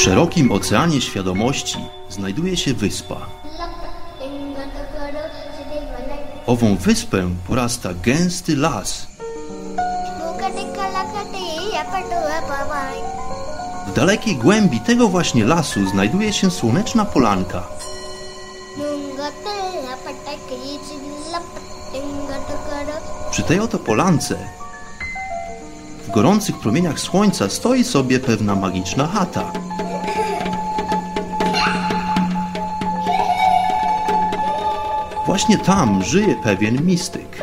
szerokim oceanie świadomości znajduje się wyspa. Ową wyspę porasta gęsty las. W dalekiej głębi tego właśnie lasu znajduje się słoneczna polanka. Przy tej oto polance w gorących promieniach słońca stoi sobie pewna magiczna chata. Właśnie tam żyje pewien mistyk.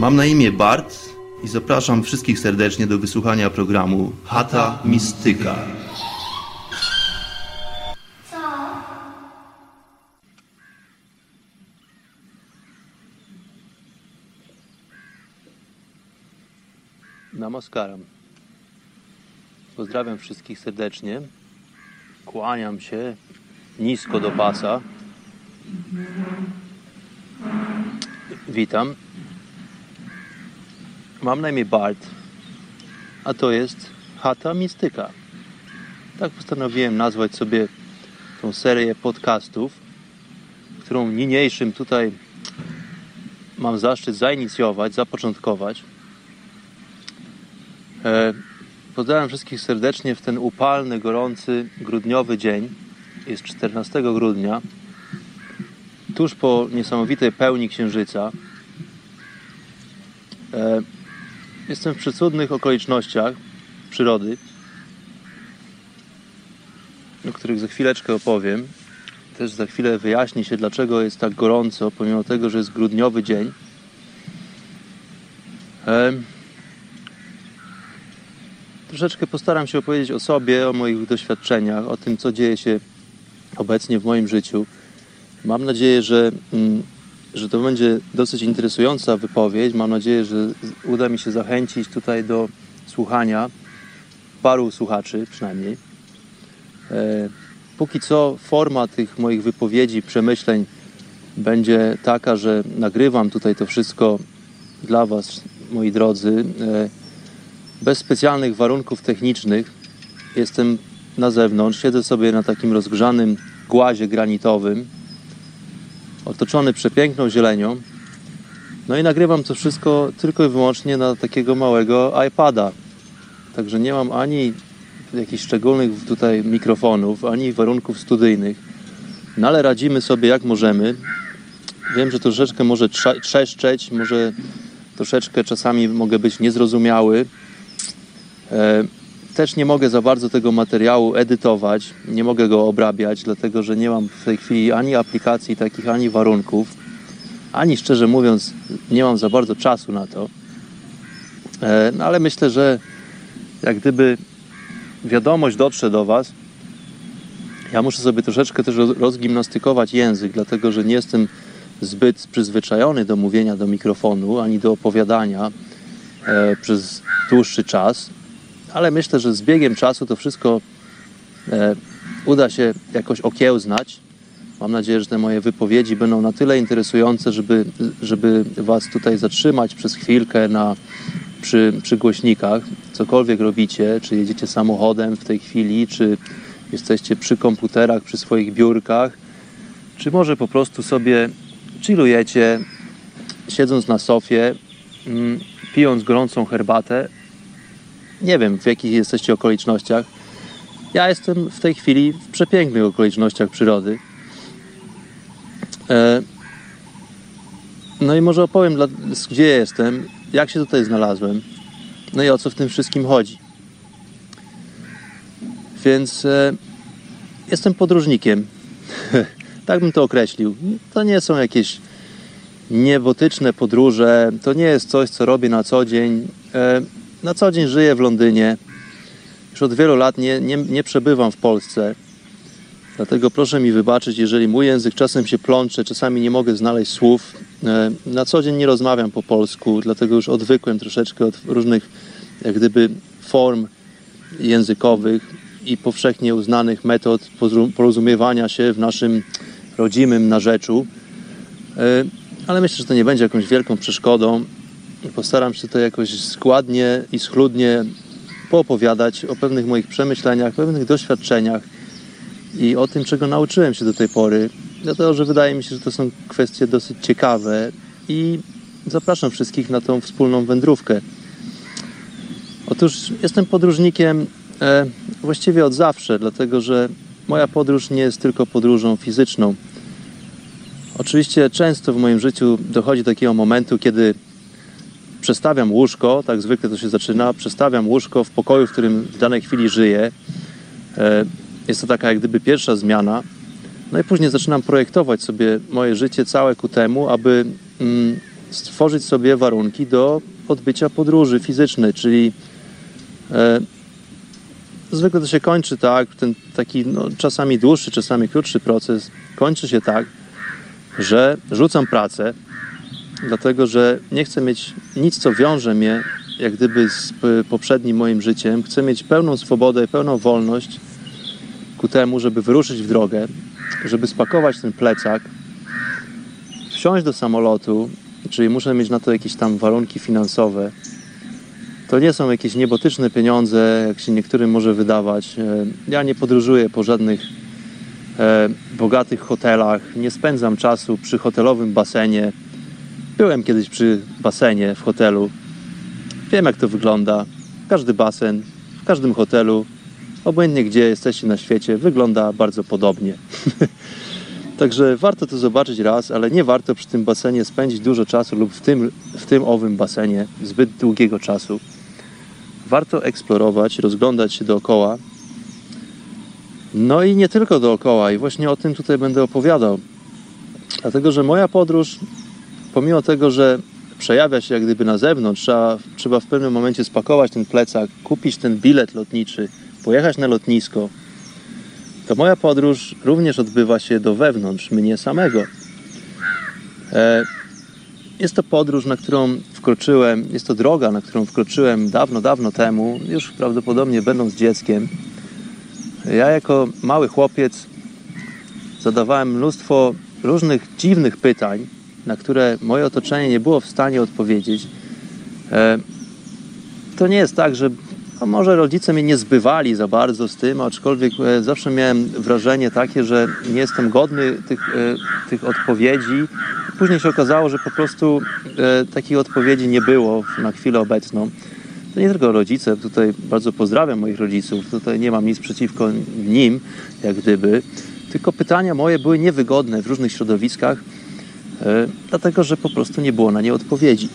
Mam na imię Bart i zapraszam wszystkich serdecznie do wysłuchania programu Chata Mistyka. Namaskaram. Pozdrawiam wszystkich serdecznie. Kłaniam się nisko do pasa. Witam. Mam na imię Bart, a to jest Chata Mistyka. Tak postanowiłem nazwać sobie tą serię podcastów, którą niniejszym tutaj mam zaszczyt zainicjować, zapoczątkować. E, pozdrawiam wszystkich serdecznie w ten upalny, gorący, grudniowy dzień. Jest 14 grudnia, tuż po niesamowitej pełni księżyca. E, jestem w przecudnych okolicznościach przyrody, o których za chwileczkę opowiem. Też za chwilę wyjaśni się, dlaczego jest tak gorąco, pomimo tego, że jest grudniowy dzień. Troszeczkę postaram się opowiedzieć o sobie, o moich doświadczeniach, o tym, co dzieje się obecnie w moim życiu. Mam nadzieję, że, mm, że to będzie dosyć interesująca wypowiedź. Mam nadzieję, że uda mi się zachęcić tutaj do słuchania paru słuchaczy przynajmniej. E, póki co forma tych moich wypowiedzi, przemyśleń będzie taka, że nagrywam tutaj to wszystko dla Was, moi drodzy, e, bez specjalnych warunków technicznych. Jestem na zewnątrz, siedzę sobie na takim rozgrzanym głazie granitowym, otoczony przepiękną zielenią. No i nagrywam to wszystko tylko i wyłącznie na takiego małego iPada. Także nie mam ani jakichś szczególnych tutaj mikrofonów, ani warunków studyjnych. No ale radzimy sobie jak możemy. Wiem, że troszeczkę może trzeszczeć, może troszeczkę czasami mogę być niezrozumiały. E, też nie mogę za bardzo tego materiału edytować, nie mogę go obrabiać, dlatego że nie mam w tej chwili ani aplikacji takich, ani warunków, ani szczerze mówiąc, nie mam za bardzo czasu na to. E, no ale myślę, że jak gdyby wiadomość dotrze do Was, ja muszę sobie troszeczkę też rozgimnastykować język, dlatego że nie jestem zbyt przyzwyczajony do mówienia do mikrofonu ani do opowiadania e, przez dłuższy czas ale myślę, że z biegiem czasu to wszystko e, uda się jakoś okiełznać. Mam nadzieję, że te moje wypowiedzi będą na tyle interesujące, żeby, żeby Was tutaj zatrzymać przez chwilkę na, przy, przy głośnikach. Cokolwiek robicie, czy jedziecie samochodem w tej chwili, czy jesteście przy komputerach, przy swoich biurkach, czy może po prostu sobie chillujecie, siedząc na sofie, mm, pijąc gorącą herbatę, nie wiem, w jakich jesteście okolicznościach. Ja jestem w tej chwili w przepięknych okolicznościach przyrody. E, no i może opowiem, gdzie jestem, jak się tutaj znalazłem, no i o co w tym wszystkim chodzi. Więc e, jestem podróżnikiem. tak bym to określił. To nie są jakieś niebotyczne podróże, to nie jest coś, co robię na co dzień. Na co dzień żyję w Londynie. Już od wielu lat nie, nie, nie przebywam w Polsce. Dlatego proszę mi wybaczyć, jeżeli mój język czasem się plącze, czasami nie mogę znaleźć słów. E, na co dzień nie rozmawiam po polsku, dlatego już odwykłem troszeczkę od różnych jak gdyby form językowych i powszechnie uznanych metod porozumiewania się w naszym rodzimym narzeczu. E, ale myślę, że to nie będzie jakąś wielką przeszkodą postaram się tutaj jakoś składnie i schludnie poopowiadać o pewnych moich przemyśleniach, pewnych doświadczeniach i o tym, czego nauczyłem się do tej pory. Dlatego, że wydaje mi się, że to są kwestie dosyć ciekawe i zapraszam wszystkich na tą wspólną wędrówkę. Otóż jestem podróżnikiem e, właściwie od zawsze, dlatego że moja podróż nie jest tylko podróżą fizyczną. Oczywiście często w moim życiu dochodzi do takiego momentu, kiedy przestawiam łóżko, tak zwykle to się zaczyna, przestawiam łóżko w pokoju, w którym w danej chwili żyję. E, jest to taka jak gdyby pierwsza zmiana. No i później zaczynam projektować sobie moje życie całe ku temu, aby mm, stworzyć sobie warunki do odbycia podróży fizycznej, czyli e, zwykle to się kończy tak, ten taki no, czasami dłuższy, czasami krótszy proces kończy się tak, że rzucam pracę, dlatego że nie chcę mieć nic, co wiąże mnie jak gdyby z poprzednim moim życiem. Chcę mieć pełną swobodę, pełną wolność ku temu, żeby wyruszyć w drogę, żeby spakować ten plecak, wsiąść do samolotu, czyli muszę mieć na to jakieś tam warunki finansowe. To nie są jakieś niebotyczne pieniądze, jak się niektórym może wydawać. E, ja nie podróżuję po żadnych e, bogatych hotelach, nie spędzam czasu przy hotelowym basenie. Byłem kiedyś przy basenie w hotelu. Wiem, jak to wygląda. Każdy basen, w każdym hotelu, obojętnie gdzie jesteście na świecie, wygląda bardzo podobnie. Także warto to zobaczyć raz, ale nie warto przy tym basenie spędzić dużo czasu lub w tym, w tym owym basenie zbyt długiego czasu. Warto eksplorować, rozglądać się dookoła. No i nie tylko dookoła, i właśnie o tym tutaj będę opowiadał. Dlatego, że moja podróż, pomimo tego, że przejawia się jak gdyby na zewnątrz, trzeba, trzeba w pewnym momencie spakować ten plecak, kupić ten bilet lotniczy, pojechać na lotnisko, to moja podróż również odbywa się do wewnątrz mnie samego. E, jest to podróż, na którą wkroczyłem, jest to droga, na którą wkroczyłem dawno, dawno temu, już prawdopodobnie będąc dzieckiem. Ja jako mały chłopiec zadawałem mnóstwo różnych dziwnych pytań, na które moje otoczenie nie było w stanie odpowiedzieć. E, to nie jest tak, że może rodzice mnie nie zbywali za bardzo z tym, aczkolwiek e, zawsze miałem wrażenie takie, że nie jestem godny tych, e, tych odpowiedzi. Później się okazało, że po prostu takich odpowiedzi nie było na chwilę obecną. To nie tylko rodzice, tutaj bardzo pozdrawiam moich rodziców, tutaj nie mam nic przeciwko nim, jak gdyby, tylko pytania moje były niewygodne w różnych środowiskach, dlatego że po prostu nie było na nie odpowiedzi.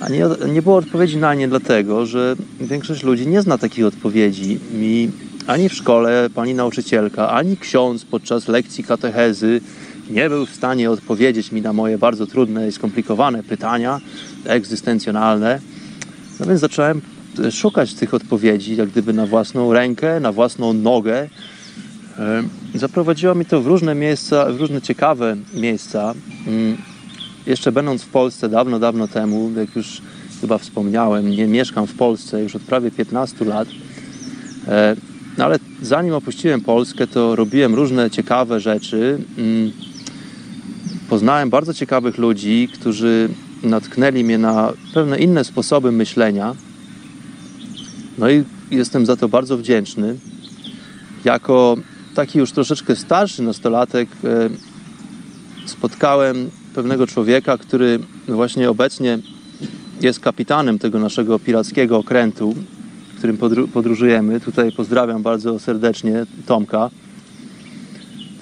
A nie, nie było odpowiedzi na nie dlatego, że większość ludzi nie zna takich odpowiedzi. Mi ani w szkole pani nauczycielka, ani ksiądz podczas lekcji katechezy nie był w stanie odpowiedzieć mi na moje bardzo trudne i skomplikowane pytania egzystencjonalne. No więc zacząłem szukać tych odpowiedzi, jak gdyby na własną rękę, na własną nogę. Zaprowadziło mi to w różne miejsca, w różne ciekawe miejsca. Mm, jeszcze będąc w Polsce dawno, dawno temu, jak już chyba wspomniałem, nie mieszkam w Polsce już od prawie 15 lat. No ale zanim opuściłem Polskę, to robiłem różne ciekawe rzeczy. Mm, poznałem bardzo ciekawych ludzi, którzy natknęli mnie na pewne inne sposoby myślenia. No i jestem za to bardzo wdzięczny. Jako taki już troszeczkę starszy nastolatek e, spotkałem pewnego człowieka, który właśnie obecnie jest kapitanem tego naszego pirackiego okrętu, którym podróżujemy. Tutaj pozdrawiam bardzo serdecznie Tomka.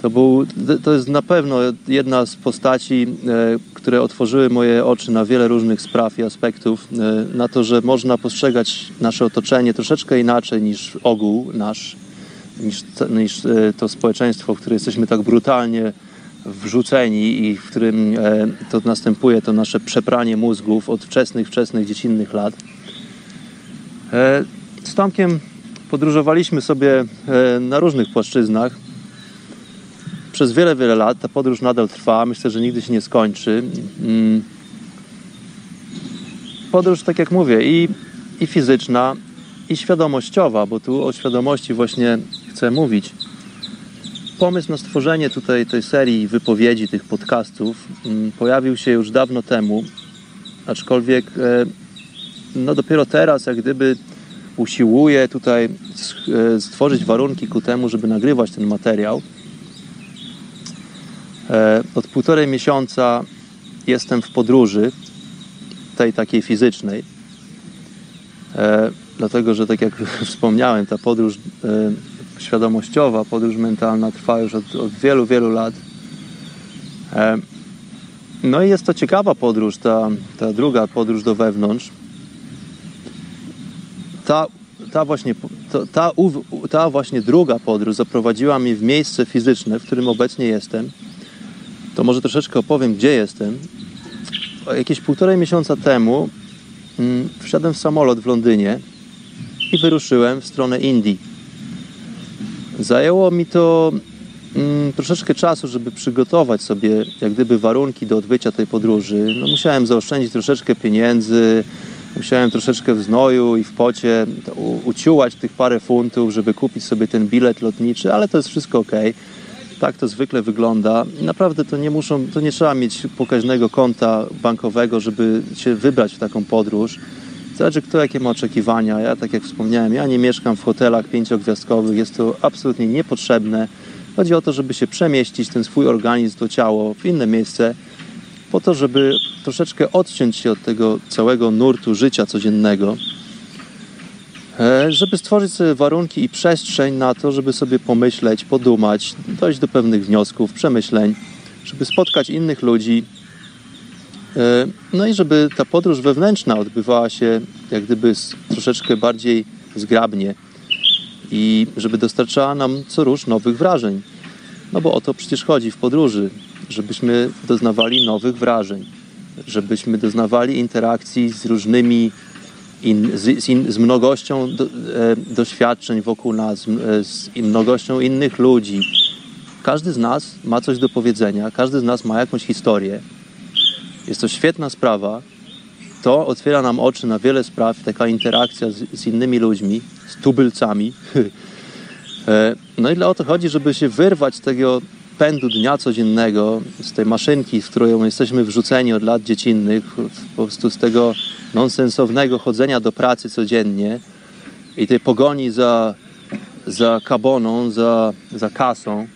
To, był, to jest na pewno jedna z postaci, e, które otworzyły moje oczy na wiele różnych spraw i aspektów, e, na to, że można postrzegać nasze otoczenie troszeczkę inaczej niż ogół nasz, niż, niż e, to społeczeństwo, w które jesteśmy tak brutalnie wrzuceni i w którym e, to następuje to nasze przepranie mózgów od wczesnych, wczesnych, dziecinnych lat. E, z Tomkiem podróżowaliśmy sobie na różnych płaszczyznach. Przez wiele, wiele lat ta podróż nadal trwa. Myślę, że nigdy się nie skończy. Mm. Podróż, tak jak mówię, i, i fizyczna, i świadomościowa, bo tu o świadomości właśnie chcę mówić pomysł na stworzenie tutaj tej serii wypowiedzi, tych podcastów mm, pojawił się już dawno temu. aczkolwiek e, no dopiero teraz jak gdyby usiłuję tutaj e, stworzyć warunki ku temu, żeby nagrywać ten materiał. E, od półtorej miesiąca jestem w podróży, tej takiej fizycznej. Dlatego, że tak jak wspomniałem, ta podróż świadomościowa, podróż mentalna trwa już od, od wielu, wielu lat. No i jest to ciekawa podróż, ta, ta druga podróż do wewnątrz ta, ta, właśnie, ta, ta właśnie druga podróż zaprowadziła mnie w miejsce fizyczne, w którym obecnie jestem. To może troszeczkę opowiem, gdzie jestem. Jakieś półtorej miesiąca temu mm, wsiadłem w samolot w Londynie i wyruszyłem w stronę Indii. Zajęło mi to mm, troszeczkę czasu, żeby przygotować sobie jak gdyby warunki do odbycia tej podróży. No, musiałem zaoszczędzić troszeczkę pieniędzy, Musiałem troszeczkę w znoju i w pocie uciułać tych parę funtów, żeby kupić sobie ten bilet lotniczy, ale to jest wszystko ok. Tak to zwykle wygląda. Naprawdę to nie muszą, to nie trzeba mieć pokaźnego konta bankowego, żeby się wybrać w taką podróż. Zależy kto jakie ma oczekiwania. Ja tak jak wspomniałem, ja nie mieszkam w hotelach pięciogwiazdkowych, jest to absolutnie niepotrzebne. Chodzi o to, żeby się przemieścić ten swój organizm, to ciało w inne miejsce, po to, żeby troszeczkę odciąć się od tego całego nurtu życia codziennego, e, żeby stworzyć sobie warunki i przestrzeń na to, żeby sobie pomyśleć, podumać, dojść do pewnych wniosków, przemyśleń, żeby spotkać innych ludzi. E, no i żeby ta podróż wewnętrzna odbywała się jak gdyby troszeczkę bardziej zgrabnie i żeby dostarczała nam co rusz nowych wrażeń. No bo o to przecież chodzi w podróży żebyśmy doznawali nowych wrażeń, żebyśmy doznawali interakcji z różnymi, in, z, in, z, mnogością do, e, doświadczeń wokół nas, e, z mnogością innych ludzi. Każdy z nas ma coś do powiedzenia, każdy z nas ma jakąś historię. Jest to świetna sprawa. To otwiera nam oczy na wiele spraw, taka interakcja z, z innymi ludźmi, z tubylcami. E, no i dla o to chodzi, żeby się wyrwać z tego pędu dnia codziennego, z tej maszynki, w którą jesteśmy wrzuceni od lat dziecinnych, po prostu z tego nonsensownego chodzenia do pracy codziennie i tej pogoni za, za kaboną, za, za kasą,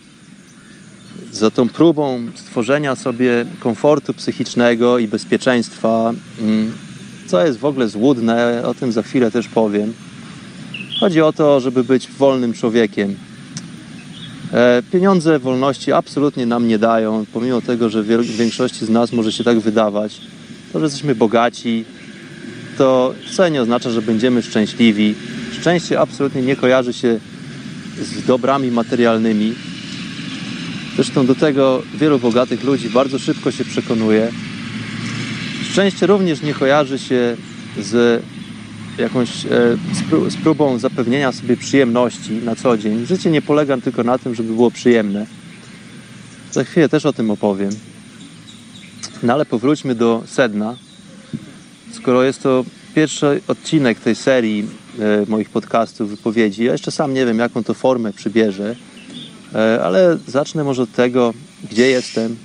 za tą próbą stworzenia sobie komfortu psychicznego i bezpieczeństwa, mm, co jest w ogóle złudne, o tym za chwilę też powiem. Chodzi o to, żeby być wolnym człowiekiem, E, pieniądze wolności absolutnie nam nie dają, pomimo tego, że większości z nas może się tak wydawać. To, że jesteśmy bogaci, to wcale nie oznacza, że będziemy szczęśliwi. Szczęście absolutnie nie kojarzy się z dobrami materialnymi. Zresztą do tego wielu bogatych ludzi bardzo szybko się przekonuje. Szczęście również nie kojarzy się z jakąś e, z próbą zapewnienia sobie przyjemności na co dzień. Życie nie polega tylko na tym, żeby było przyjemne. Za chwilę też o tym opowiem. No ale powróćmy do sedna. Skoro jest to pierwszy odcinek tej serii e, moich podcastów, wypowiedzi, ja jeszcze sam nie wiem, jaką to formę przybierze, ale zacznę może od tego, gdzie jestem,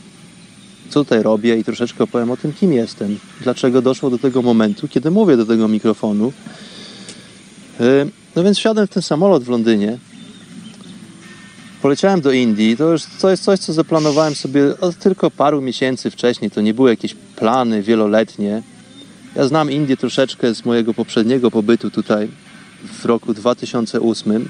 co tutaj robię i troszeczkę opowiem o tym, kim jestem. Dlaczego doszło do tego momentu, kiedy mówię do tego mikrofonu. E, no więc wsiadłem w ten samolot w Londynie. Poleciałem do Indii. To już to jest coś, co zaplanowałem sobie od tylko paru miesięcy wcześniej. To nie były jakieś plany wieloletnie. Ja znam Indię troszeczkę z mojego poprzedniego pobytu tutaj w roku 2008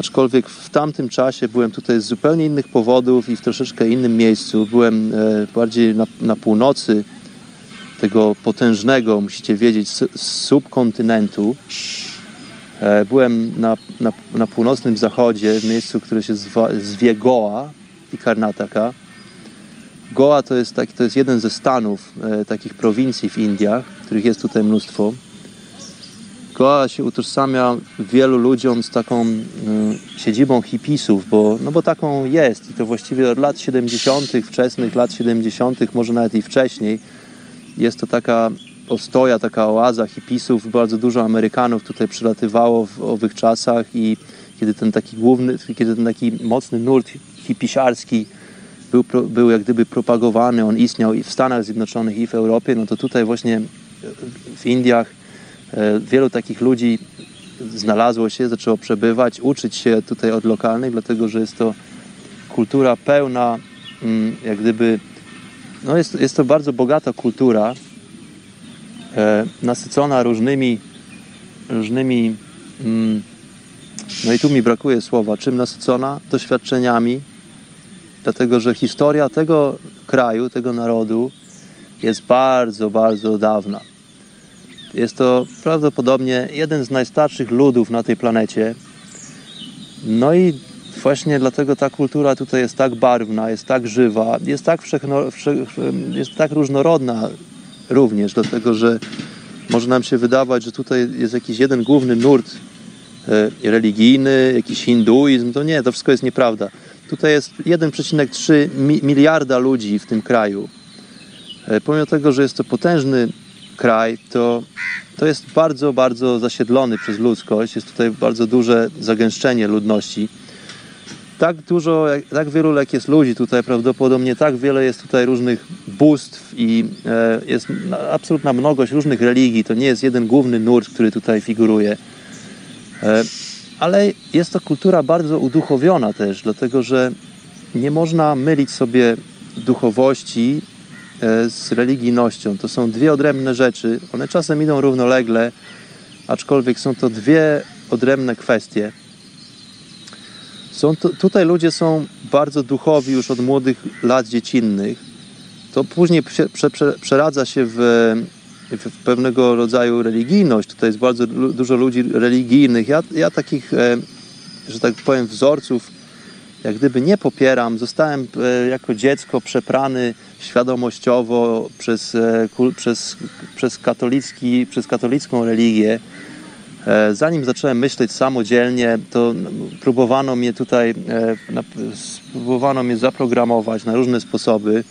Aczkolwiek w tamtym czasie byłem tutaj z zupełnie innych powodów i w troszeczkę innym miejscu. Byłem e, bardziej na, na północy tego potężnego, musicie wiedzieć, subkontynentu. E, byłem na, na, na północnym zachodzie, w miejscu, które się zwa, zwie Goa i Karnataka. Goa to jest, taki, to jest jeden ze stanów e, takich prowincji w Indiach, których jest tutaj mnóstwo. Goa się utożsamia wielu ludziom z taką y, siedzibą hipisów, bo, no bo taką jest i to właściwie od lat 70., wczesnych lat 70., może nawet i wcześniej. Jest to taka ostoja, taka oaza hipisów. Bardzo dużo Amerykanów tutaj przylatywało w owych czasach i kiedy ten taki główny, kiedy ten taki mocny nurt hipisiarski był, był jak gdyby propagowany, on istniał i w Stanach Zjednoczonych i w Europie, no to tutaj właśnie w Indiach wielu takich ludzi znalazło się, zaczęło przebywać, uczyć się tutaj od lokalnych, dlatego że jest to kultura pełna, mm, jak gdyby, no jest, jest to bardzo bogata kultura, e, nasycona różnymi, różnymi, mm, no i tu mi brakuje słowa, czym nasycona? Doświadczeniami, dlatego że historia tego kraju, tego narodu jest bardzo, bardzo dawna. Jest to prawdopodobnie jeden z najstarszych ludów na tej planecie. No i właśnie dlatego ta kultura tutaj jest tak barwna, jest tak żywa, jest tak, wszechno, wszech, jest tak różnorodna również, dlatego że może nam się wydawać, że tutaj jest jakiś jeden główny nurt e, religijny, jakiś hinduizm. To nie, to wszystko jest nieprawda. Tutaj jest 1,3 miliarda ludzi w tym kraju. E, pomimo tego, że jest to potężny kraj, to, to jest bardzo, bardzo zasiedlony przez ludzkość. Jest tutaj bardzo duże zagęszczenie ludności. Tak dużo, tak wielu jest ludzi tutaj, prawdopodobnie tak wiele jest tutaj różnych bóstw i e, jest absolutna mnogość różnych religii. To nie jest jeden główny nurt, który tutaj figuruje. E, ale jest to kultura bardzo uduchowiona też, dlatego że nie można mylić sobie duchowości z religijnością. To są dwie odrębne rzeczy. One czasem idą równolegle, aczkolwiek są to dwie odrębne kwestie. Są to, tutaj ludzie są bardzo duchowi już od młodych lat dziecinnych. To później prze, prze, przeradza się w, w, pewnego rodzaju religijność. Tutaj jest bardzo dużo ludzi religijnych. Ja, ja takich, e, że tak powiem, wzorców jak gdyby nie popieram. Zostałem e, jako dziecko przeprany świadomościowo przez, e, przez, przez, katolicki, przez katolicką religię. E, zanim zacząłem myśleć samodzielnie, to próbowano mnie tutaj, próbowano mnie zaprogramować na różne sposoby.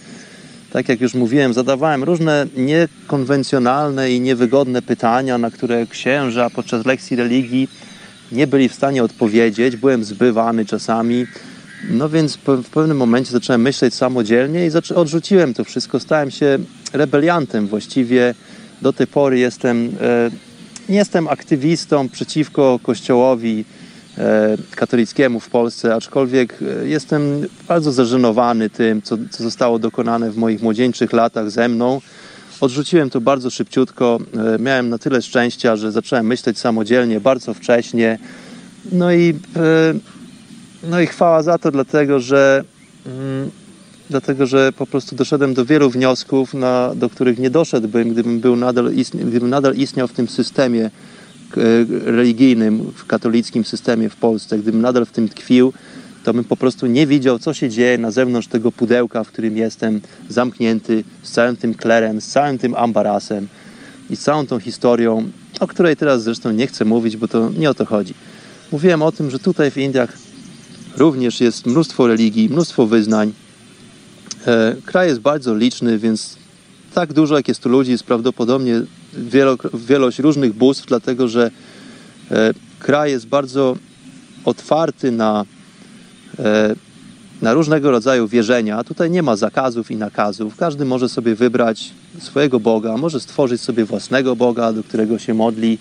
Tak jak już mówiłem, zadawałem różne niekonwencjonalne i niewygodne pytania, na które księża podczas lekcji religii nie byli w stanie odpowiedzieć. Byłem zbywany czasami no więc w pewnym momencie zacząłem myśleć samodzielnie i odrzuciłem to wszystko. Stałem się rebeliantem właściwie. Do tej pory jestem, e, nie jestem aktywistą przeciwko kościołowi e, katolickiemu w Polsce, aczkolwiek e, jestem bardzo zażenowany tym, co, co zostało dokonane w moich młodzieńczych latach ze mną. Odrzuciłem to bardzo szybciutko. Miałem na tyle szczęścia, że zacząłem myśleć samodzielnie bardzo wcześnie. No i no i chwała za to, dlatego że, mm, dlatego, że po prostu doszedłem do wielu wniosków, na, do których nie doszedłbym, gdybym, był nadal, gdybym nadal istniał w tym systemie religijnym, w katolickim systemie w Polsce, gdybym nadal w tym tkwił, to bym po prostu nie widział, co się dzieje na zewnątrz tego pudełka, w którym jestem zamknięty z całym tym klerem, z całym tym ambarasem i z całą tą historią, o której teraz zresztą nie chcę mówić, bo to nie o to chodzi. Mówiłem o tym, że tutaj w Indiach Również jest mnóstwo religii, mnóstwo wyznań. E, kraj jest bardzo liczny, więc tak dużo jak jest tu ludzi, jest prawdopodobnie wielość różnych bóstw, dlatego że e, kraj jest bardzo otwarty na, e, na różnego rodzaju wierzenia. Tutaj nie ma zakazów i nakazów. Każdy może sobie wybrać swojego Boga, może stworzyć sobie własnego Boga, do którego się modli.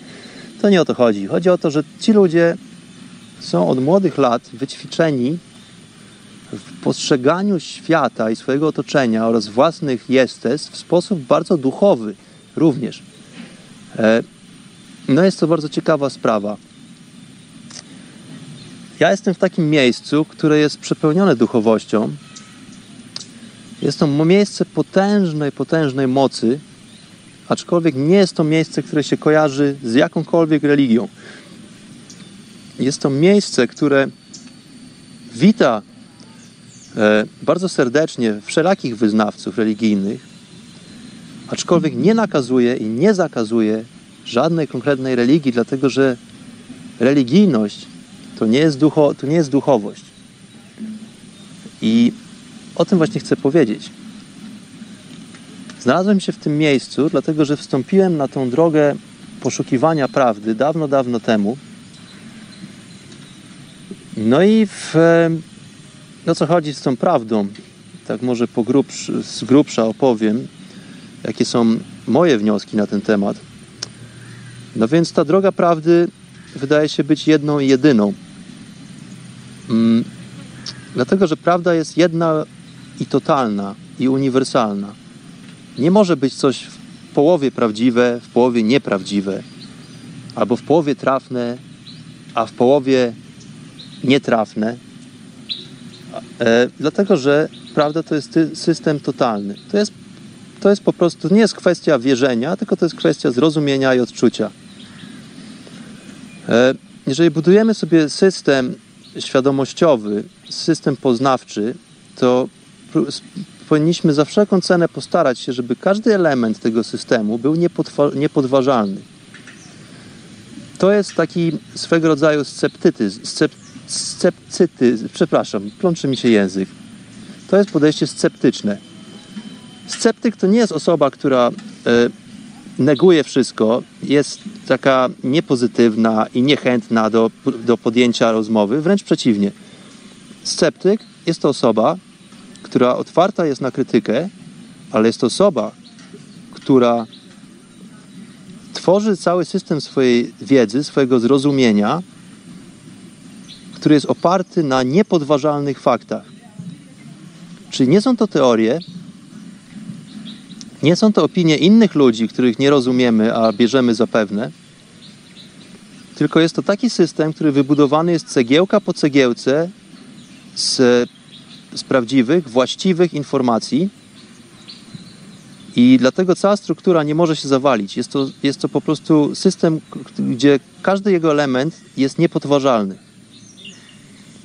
To nie o to chodzi. Chodzi o to, że ci ludzie są od młodych lat wyćwiczeni w postrzeganiu świata i swojego otoczenia oraz własnych jestestw w sposób bardzo duchowy również. E, no jest to bardzo ciekawa sprawa. Ja jestem w takim miejscu, które jest przepełnione duchowością. Jest to miejsce potężnej, potężnej mocy, aczkolwiek nie jest to miejsce, które się kojarzy z jakąkolwiek religią. Jest to miejsce, które wita e, bardzo serdecznie wszelakich wyznawców religijnych, aczkolwiek nie nakazuje i nie zakazuje żadnej konkretnej religii, dlatego że religijność to nie jest, ducho, to nie jest duchowość. I o tym właśnie chcę powiedzieć. Znalazłem się w tym miejscu, dlatego że wstąpiłem na tą drogę poszukiwania prawdy dawno, dawno temu no i w, no co chodzi z tą prawdą? tak może po grubsz, z grubsza opowiem, jakie są moje wnioski na ten temat. No więc ta droga prawdy wydaje się być jedną i jedyną. Mm, dlatego, że prawda jest jedna i totalna i uniwersalna. Nie może być coś w połowie prawdziwe, w połowie nieprawdziwe, albo w połowie trafne, a w połowie nietrafne. E, dlatego, że prawda to jest system totalny. To jest, to jest po prostu, nie jest kwestia wierzenia, tylko to jest kwestia zrozumienia i odczucia. E, jeżeli budujemy sobie system świadomościowy, system poznawczy, to powinniśmy za wszelką cenę postarać się, żeby każdy element tego systemu był niepodważalny. To jest taki swego rodzaju sceptytyzm, scep, sceptytyzm, przepraszam, plączy mi się język. To jest podejście sceptyczne. Sceptyk to nie jest osoba, która e, neguje wszystko, jest taka niepozytywna i niechętna do, do podjęcia rozmowy, wręcz przeciwnie. Sceptyk jest to osoba, która otwarta jest na krytykę, ale jest to osoba, która tworzy cały system swojej wiedzy, swojego zrozumienia, który jest oparty na niepodważalnych faktach. Czyli nie są to teorie, nie są to opinie innych ludzi, których nie rozumiemy, a bierzemy za pewne, tylko jest to taki system, który wybudowany jest cegiełka po cegiełce z, z prawdziwych, właściwych informacji. I dlatego cała struktura nie może się zawalić. Jest to, jest to po prostu system, gdzie każdy jego element jest niepodważalny.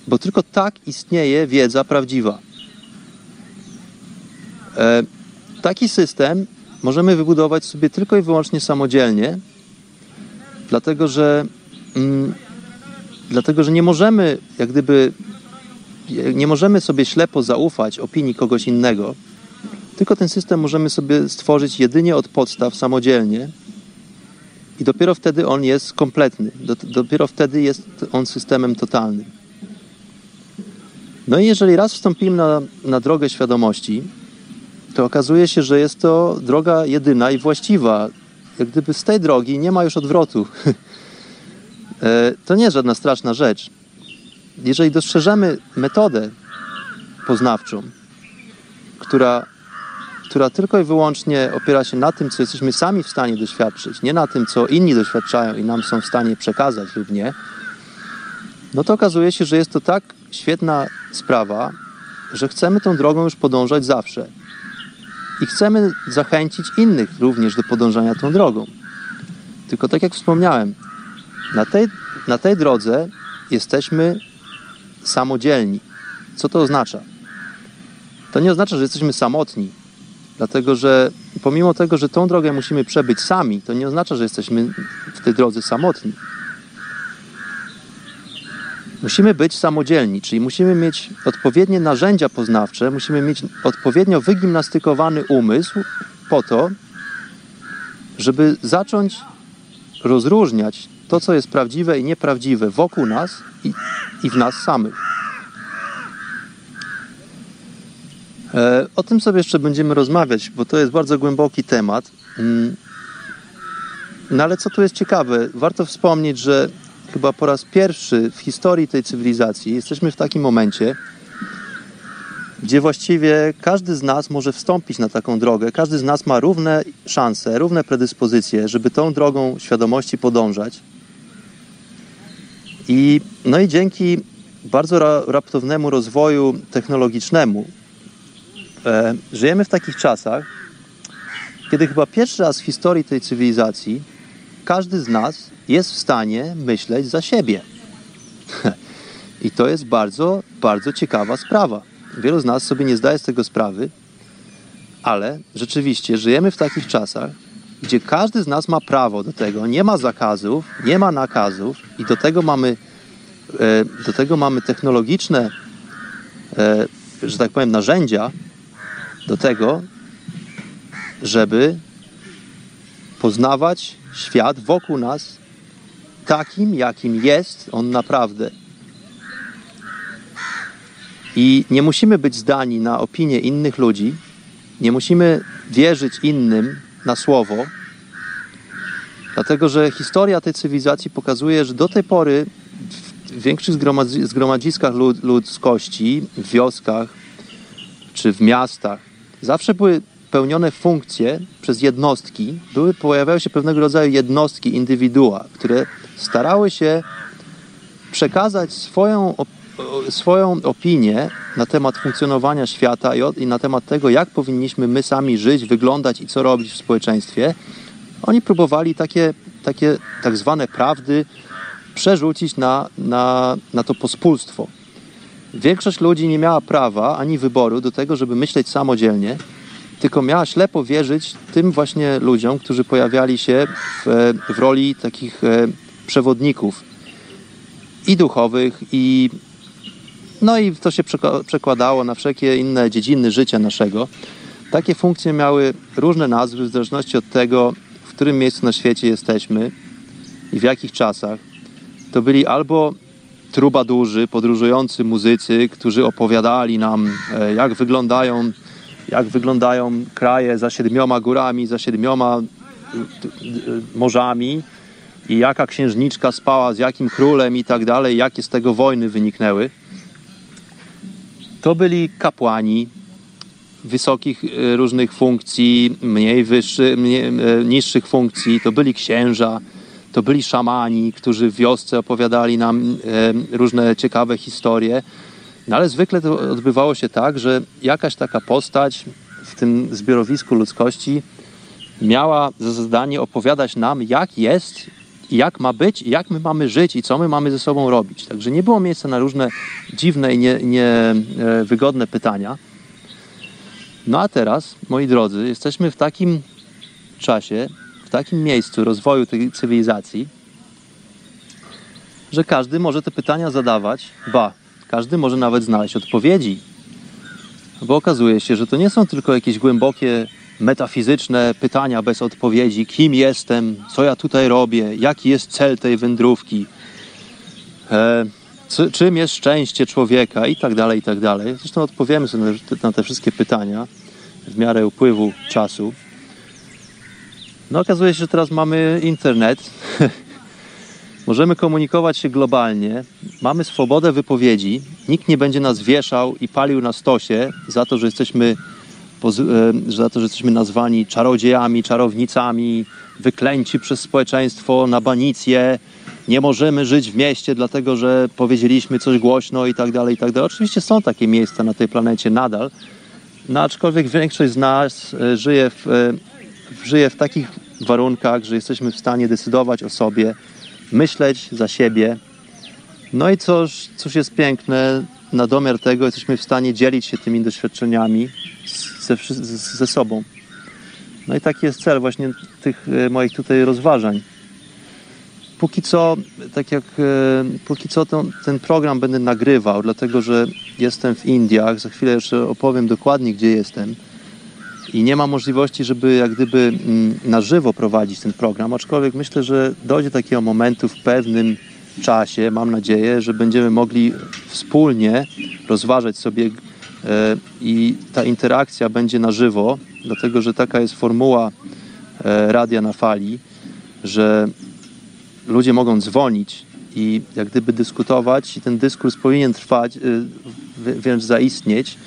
Bo tylko tak istnieje wiedza prawdziwa. E, taki system możemy wybudować sobie tylko i wyłącznie samodzielnie, dlatego że, mm, dlatego, że nie możemy, jak gdyby, nie możemy sobie ślepo zaufać opinii kogoś innego, tylko ten system możemy sobie stworzyć jedynie od podstaw samodzielnie i dopiero wtedy on jest kompletny, dopiero wtedy jest on systemem totalnym. No i jeżeli raz wstąpimy na, na drogę świadomości, to okazuje się, że jest to droga jedyna i właściwa. Jak gdyby z tej drogi nie ma już odwrotu. E, to nie jest żadna straszna rzecz. Jeżeli dostrzeżemy metodę poznawczą, która, która tylko i wyłącznie opiera się na tym, co jesteśmy sami w stanie doświadczyć, nie na tym, co inni doświadczają i nam są w stanie przekazać lub nie, no to okazuje się, że jest to tak świetna sprawa, że chcemy tą drogą już podążać zawsze i chcemy zachęcić innych również do podążania tą drogą. Tylko tak jak wspomniałem, na tej, na tej drodze jesteśmy samodzielni. Co to oznacza? To nie oznacza, że jesteśmy samotni, dlatego że pomimo tego, że tą drogę musimy przebyć sami, to nie oznacza, że jesteśmy w tej drodze samotni. Musimy być samodzielni, czyli musimy mieć odpowiednie narzędzia poznawcze, musimy mieć odpowiednio wygimnastykowany umysł po to, żeby zacząć rozróżniać to, co jest prawdziwe i nieprawdziwe wokół nas i, i w nas samych. E, o tym sobie jeszcze będziemy rozmawiać, bo to jest bardzo głęboki temat. Mm. No ale co tu jest ciekawe? Warto wspomnieć, że chyba po raz pierwszy w historii tej cywilizacji jesteśmy w takim momencie, gdzie właściwie każdy z nas może wstąpić na taką drogę, każdy z nas ma równe szanse, równe predyspozycje, żeby tą drogą świadomości podążać. I, no i dzięki bardzo ra, raptownemu rozwoju technologicznemu e, żyjemy w takich czasach, kiedy chyba pierwszy raz w historii tej cywilizacji każdy z nas jest w stanie myśleć za siebie. I to jest bardzo, bardzo ciekawa sprawa. Wielu z nas sobie nie zdaje z tego sprawy, ale rzeczywiście żyjemy w takich czasach, gdzie każdy z nas ma prawo do tego, nie ma zakazów, nie ma nakazów i do tego mamy, e, do tego mamy technologiczne, e, że tak powiem, narzędzia do tego, żeby poznawać świat wokół nas takim, jakim jest on naprawdę. I nie musimy być zdani na opinie innych ludzi, nie musimy wierzyć innym na słowo, dlatego że historia tej cywilizacji pokazuje, że do tej pory w większych zgromadziskach ludzkości, w wioskach czy w miastach, zawsze były pełnione funkcje przez jednostki, były, pojawiały się pewnego rodzaju jednostki, indywidua, które starały się przekazać swoją, swoją opinię na temat funkcjonowania świata i na temat tego, jak powinniśmy my sami żyć, wyglądać i co robić w społeczeństwie. Oni próbowali takie, takie tak zwane prawdy przerzucić na, na, na to pospólstwo. Większość ludzi nie miała prawa ani wyboru do tego, żeby myśleć samodzielnie, tylko miała ślepo wierzyć tym właśnie ludziom, którzy pojawiali się w, w roli takich e, przewodników i duchowych, i no i to się przekładało na wszelkie inne dziedziny życia naszego. Takie funkcje miały różne nazwy w zależności od tego, w którym miejscu na świecie jesteśmy i w jakich czasach. To byli albo trubadurzy, podróżujący muzycy, którzy opowiadali nam, e, jak wyglądają, jak wyglądają kraje za siedmioma górami, za siedmioma e, morzami i jaka księżniczka spała z jakim królem i tak dalej, jakie z tego wojny wyniknęły. To byli kapłani wysokich różnych funkcji, mniej wyższych, niższych funkcji, to byli księża, to byli szamani, którzy w wiosce opowiadali nam różne ciekawe historie. No ale zwykle to odbywało się tak, że jakaś taka postać w tym zbiorowisku ludzkości miała za zadanie opowiadać nam, jak jest, jak ma być, jak my mamy żyć i co my mamy ze sobą robić. Także nie było miejsca na różne dziwne i niewygodne nie, e, pytania. No a teraz, moi drodzy, jesteśmy w takim czasie, w takim miejscu rozwoju tej cywilizacji, że każdy może te pytania zadawać, ba, każdy może nawet znaleźć odpowiedzi. Bo okazuje się, że to nie są tylko jakieś głębokie, metafizyczne pytania bez odpowiedzi: kim jestem, co ja tutaj robię, jaki jest cel tej wędrówki, e, czy, czym jest szczęście człowieka i tak dalej, i tak dalej. Zresztą odpowiemy sobie na te wszystkie pytania w miarę upływu czasu. No okazuje się, że teraz mamy internet. Możemy komunikować się globalnie. Mamy swobodę wypowiedzi. Nikt nie będzie nas wieszał i palił na stosie za to, że jesteśmy, e, za to, że jesteśmy nazwani czarodziejami, czarownicami, wyklęci przez społeczeństwo na banicję. Nie możemy żyć w mieście, dlatego że powiedzieliśmy coś głośno i tak dalej, i tak dalej. Oczywiście są takie miejsca na tej planecie nadal, no aczkolwiek większość z nas e, żyje w e, żyje w takich warunkach, że jesteśmy w stanie decydować o sobie, myśleć za siebie. No i cóż, cóż jest piękne, na domiar tego jesteśmy w stanie dzielić się tymi doświadczeniami ze, ze sobą. No i taki jest cel właśnie tych e, moich tutaj rozważań. Póki co, tak jak e, póki co ten, ten program będę nagrywał, dlatego że jestem w Indiach. Za chwilę jeszcze opowiem dokładnie, gdzie jestem i nie ma możliwości, żeby jak gdyby mm, na żywo prowadzić ten program, aczkolwiek myślę, że dojdzie takiego momentu w pewnym czasie, mam nadzieję, że będziemy mogli wspólnie rozważać sobie e, i ta interakcja będzie na żywo, dlatego że taka jest formuła e, radia na fali, że ludzie mogą dzwonić i jak gdyby dyskutować i ten dyskurs powinien trwać, e, wręcz zaistnieć,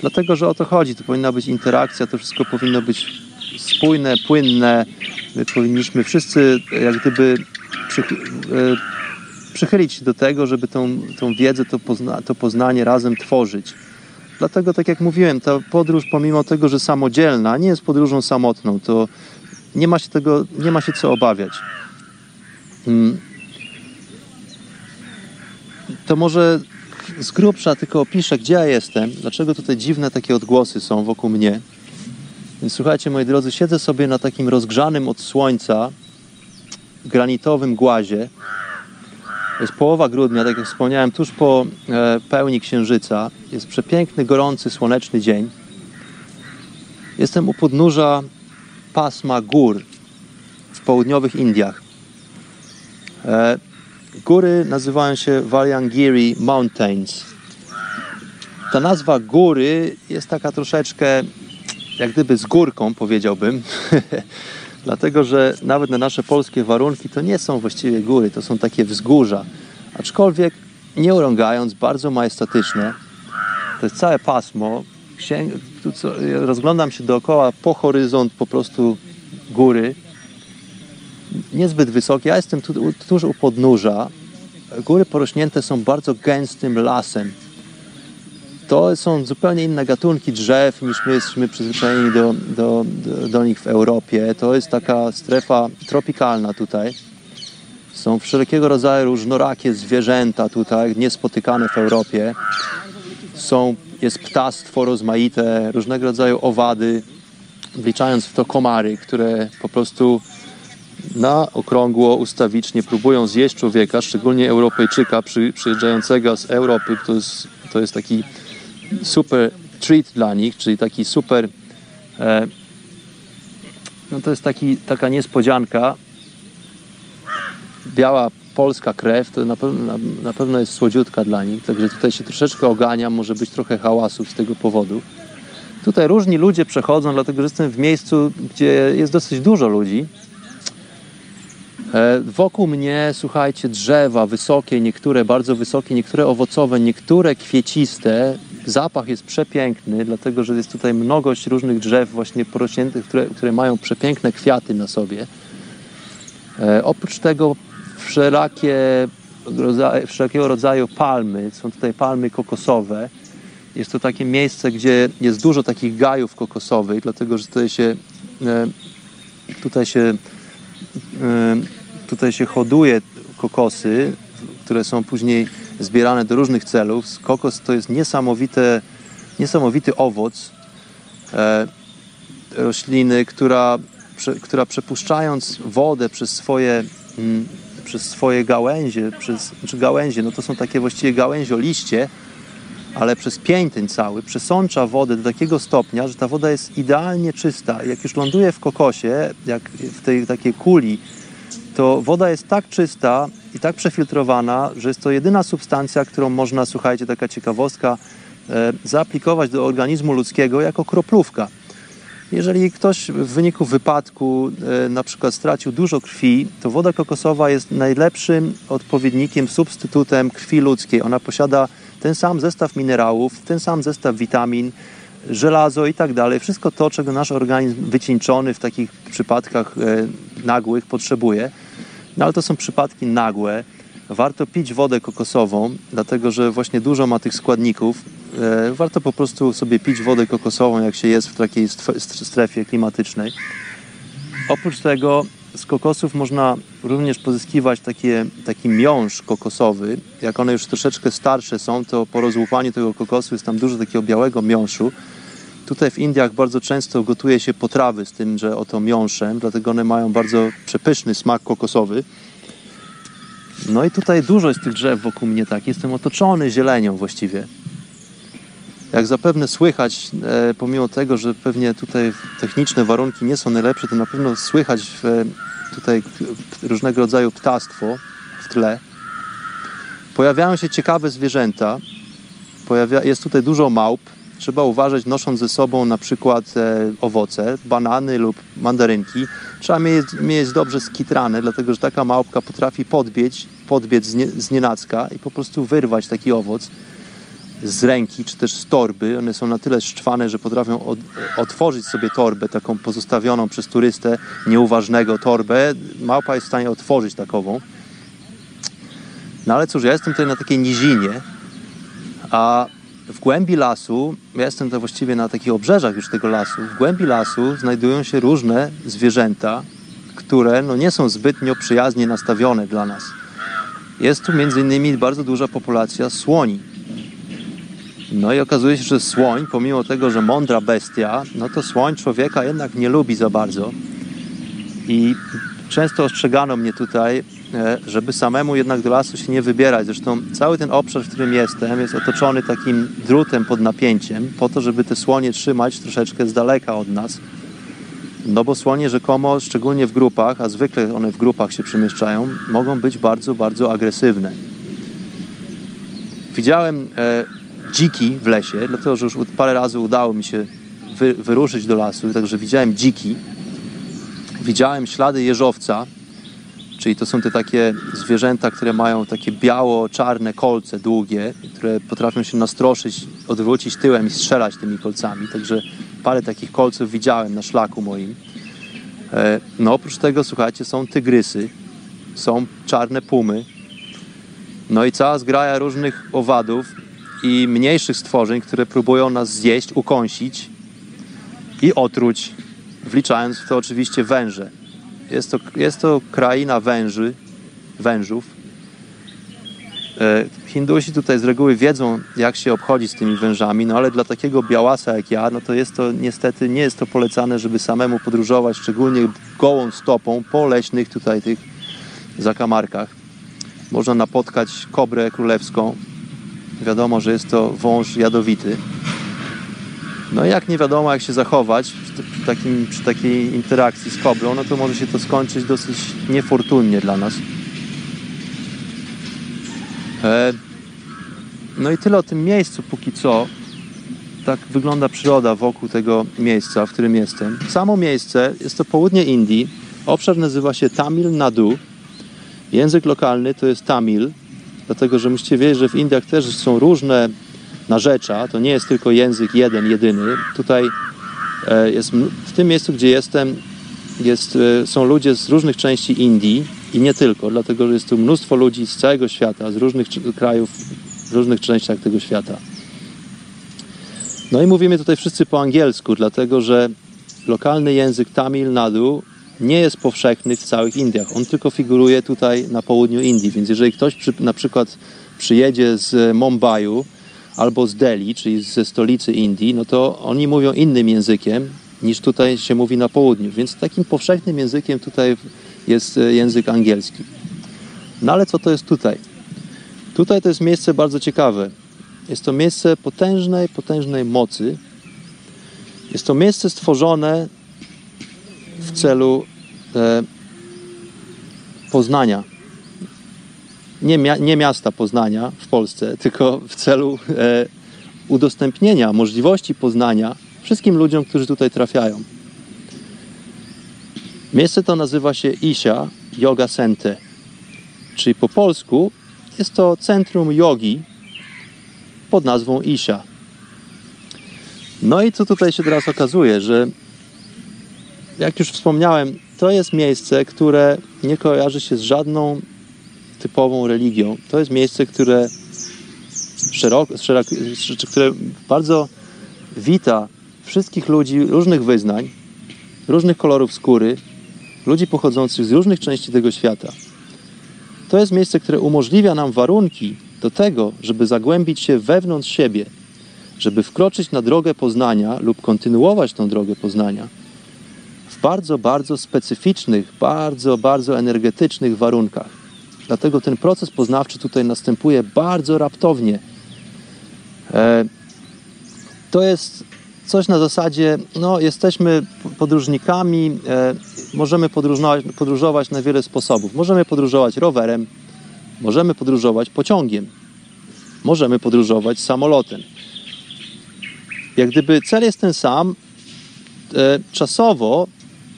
Dlatego, że o to chodzi. To powinna być interakcja, to wszystko powinno być spójne, płynne. My powinniśmy wszyscy jak gdyby e, przychylić się do tego, żeby tą, tą wiedzę, to, pozna, to poznanie razem tworzyć. Dlatego, tak jak mówiłem, ta podróż, pomimo tego, że samodzielna, nie jest podróżą samotną, to nie ma się tego, nie ma się co obawiać. Hmm. To może z grubsza tylko opiszę, gdzie ja jestem, dlaczego tutaj dziwne takie odgłosy są wokół mnie. Więc słuchajcie, moi drodzy, siedzę sobie na takim rozgrzanym od słońca granitowym głazie. Jest połowa grudnia, tak jak wspomniałem, tuż po e, pełni księżyca. Jest przepiękny, gorący, słoneczny dzień. Jestem u podnóża pasma gór w południowych Indiach. Góry nazywają się Valyangiri Mountains. ta nazwa góry jest taka troszeczkę jak gdyby z górką, powiedziałbym. Dlatego, że nawet na nasze polskie warunki to nie są właściwie góry, to są takie wzgórza. Aczkolwiek nie urągając, bardzo majestatyczne. To jest całe pasmo. Księg... Co... Rozglądam się dookoła po horyzont po prostu góry. Niezbyt wysokie. Ja jestem tu, tuż u podnóża. Góry porośnięte są bardzo gęstym lasem. To są zupełnie inne gatunki drzew niż my jesteśmy przyzwyczajeni do, do, do, do nich w Europie. To jest taka strefa tropikalna tutaj. Są wszelkiego rodzaju różnorakie zwierzęta tutaj, niespotykane w Europie. Są, jest ptactwo rozmaite, różnego rodzaju owady, wliczając w to komary, które po prostu na okrągło, ustawicznie próbują zjeść człowieka, szczególnie Europejczyka przy, przyjeżdżającego z Europy. To jest, to jest taki super treat dla nich, czyli taki super e, no to jest taki, taka niespodzianka biała polska krew to na pewno, na, na pewno jest słodziutka dla nich, także tutaj się troszeczkę oganiam, może być trochę hałasu z tego powodu. Tutaj różni ludzie przechodzą, dlatego że jestem w miejscu, gdzie jest dosyć dużo ludzi. E, wokół mnie, słuchajcie, drzewa wysokie, niektóre bardzo wysokie, niektóre owocowe, niektóre kwieciste. Zapach jest przepiękny, dlatego że jest tutaj mnogość różnych drzew właśnie porośniętych, które, które mają przepiękne kwiaty na sobie. E, oprócz tego wszelakie wszelkiego rodzaju palmy. Są tutaj palmy kokosowe. Jest to takie miejsce, gdzie jest dużo takich gajów kokosowych, dlatego że tutaj się, e, tutaj się, e, tutaj się hoduje kokosy, które są później zbierane do różnych celów. Kokos to jest niesamowite, niesamowity owoc e, rośliny, która, która przepuszczając wodę przez swoje mm, przez swoje gałęzie, przez, znaczy gałęzie, no to są takie właściwie gałęzioliście, ale przez pięteń cały przesącza wodę do takiego stopnia, że ta woda jest idealnie czysta. Jak już ląduje w kokosie, jak w tej takiej kuli, to woda jest tak czysta i tak przefiltrowana, że jest to jedyna substancja, którą można, słuchajcie, taka ciekawostka, e, zaaplikować do organizmu ludzkiego jako kroplówka. Jeżeli ktoś w wyniku wypadku e, na przykład stracił dużo krwi, to woda kokosowa jest najlepszym odpowiednikiem, substytutem krwi ludzkiej. Ona posiada ten sam zestaw minerałów, ten sam zestaw witamin, żelazo i tak dalej. Wszystko to, czego nasz organizm wycieńczony w takich przypadkach e, nagłych potrzebuje. No ale to są przypadki nagłe. Warto pić wodę kokosową, dlatego że właśnie dużo ma tych składników. E, warto po prostu sobie pić wodę kokosową, jak się jest w takiej strefie klimatycznej. Oprócz tego z kokosów można również pozyskiwać takie, taki miąższ kokosowy. Jak one już troszeczkę starsze są, to po rozłupaniu tego kokosu jest tam dużo takiego białego miąższu. Tutaj w Indiach bardzo często gotuje się potrawy z tym, że oto miąższem, dlatego one mają bardzo przepyszny smak kokosowy. No i tutaj dużo jest tych drzew wokół mnie, tak. Jestem otoczony zielenią właściwie. Jak zapewne słychać, e, pomimo tego, że pewnie tutaj techniczne warunki nie są najlepsze, to na pewno słychać w, tutaj różnego rodzaju ptactwo w tle. Pojawiają się ciekawe zwierzęta. Pojawia, jest tutaj dużo małp. Trzeba uważać, nosząc ze sobą na przykład e, owoce, banany lub mandarynki. Trzeba mieć, mieć dobrze skitrane, dlatego że taka małpka potrafi podbieć, podbiec z, nie, z nienacka i po prostu wyrwać taki owoc z ręki czy też z torby. One są na tyle szczwane, że potrafią od, otworzyć sobie torbę, taką pozostawioną przez turystę nieuważnego torbę. Małpa jest w stanie otworzyć takową. No ale cóż, ja jestem tutaj na takiej nizinie, a w głębi lasu, ja jestem tutaj właściwie na takich obrzeżach już tego lasu, w głębi lasu znajdują się różne zwierzęta, które no, nie są zbytnio przyjaznie nastawione dla nas. Jest tu między innymi bardzo duża populacja słoni. No i okazuje się, że słoń, pomimo tego, że mądra bestia, no to słoń człowieka jednak nie lubi za bardzo. I często ostrzegano mnie tutaj, żeby samemu jednak do lasu się nie wybierać. Zresztą cały ten obszar, w którym jestem, jest otoczony takim drutem pod napięciem, po to, żeby te słonie trzymać troszeczkę z daleka od nas. No bo słonie rzekomo, szczególnie w grupach, a zwykle one w grupach się przemieszczają, mogą być bardzo, bardzo agresywne. Widziałem e, dziki w lesie, dlatego że już parę razy udało mi się wy, wyruszyć do lasu, także widziałem dziki. Widziałem ślady jeżowca, czyli to są te takie zwierzęta, które mają takie biało-czarne kolce długie, które potrafią się nastroszyć, odwrócić tyłem i strzelać tymi kolcami. Także parę takich kolców widziałem na szlaku moim. E, no oprócz tego, słuchajcie, są tygrysy, są czarne pumy, no i cała zgraja różnych owadów i mniejszych stworzeń, które próbują nas zjeść, ukąsić i otruć, wliczając w to oczywiście węże. Jest to, jest to kraina węży, wężów. E, Hindusi tutaj z reguły wiedzą, jak się obchodzi z tymi wężami, no ale dla takiego białasa jak ja, no to jest to niestety nie jest to polecane, żeby samemu podróżować, szczególnie gołą stopą po leśnych tutaj tych zakamarkach. Można napotkać kobrę królewską. Wiadomo, że jest to wąż jadowity. No i jak nie wiadomo, jak się zachować przy, takim, przy takiej interakcji z kobrą, no to może się to skończyć dosyć niefortunnie dla nas. E, no i tyle o tym miejscu póki co. Tak wygląda przyroda wokół tego miejsca, w którym jestem. Samo miejsce jest to południe Indii. Obszar nazywa się Tamil Nadu. Język lokalny to jest Tamil, dlatego że musicie wiedzieć, że w Indiach też są różne narzecza. To nie jest tylko język jeden, jedyny. Tutaj e, jest, w tym miejscu, gdzie jestem, jest, e, są ludzie z różnych części Indii i nie tylko, dlatego że jest tu mnóstwo ludzi z całego świata, z różnych krajów, w różnych częściach tego świata. No i mówimy tutaj wszyscy po angielsku, dlatego że lokalny język Tamil Nadu nie jest powszechny w całych Indiach. On tylko figuruje tutaj na południu Indii, więc jeżeli ktoś przy, na przykład przyjedzie z Mumbaiu albo z Delhi, czyli ze stolicy Indii, no to oni mówią innym językiem niż tutaj się mówi na południu. Więc takim powszechnym językiem tutaj jest e, język angielski. No ale co to jest tutaj? Tutaj to jest miejsce bardzo ciekawe. Jest to miejsce potężnej, potężnej mocy. Jest to miejsce stworzone w celu e, poznania. Nie, nie, miasta Poznania w Polsce, tylko w celu e, udostępnienia możliwości poznania wszystkim ludziom, którzy tutaj trafiają. Miejsce to nazywa się Isha Yoga Center, czyli po polsku jest to centrum jogi pod nazwą Isha. No i co tutaj się teraz okazuje, że jak już wspomniałem, to jest miejsce, które nie kojarzy się z żadną typową religią. To jest miejsce, które, szeroko, szeroko, które bardzo wita wszystkich ludzi różnych wyznań, różnych kolorów skóry, ludzi pochodzących z różnych części tego świata. To jest miejsce, które umożliwia nam warunki do tego, żeby zagłębić się wewnątrz siebie, żeby wkroczyć na drogę poznania lub kontynuować tą drogę poznania w bardzo, bardzo specyficznych, bardzo, bardzo energetycznych warunkach. Dlatego ten proces poznawczy tutaj następuje bardzo raptownie. E, to jest coś na zasadzie, no, jesteśmy podróżnikami, e, możemy podróżować, podróżować na wiele sposobów. Możemy podróżować rowerem, możemy podróżować pociągiem, możemy podróżować samolotem. Jak gdyby cel jest ten sam, e, czasowo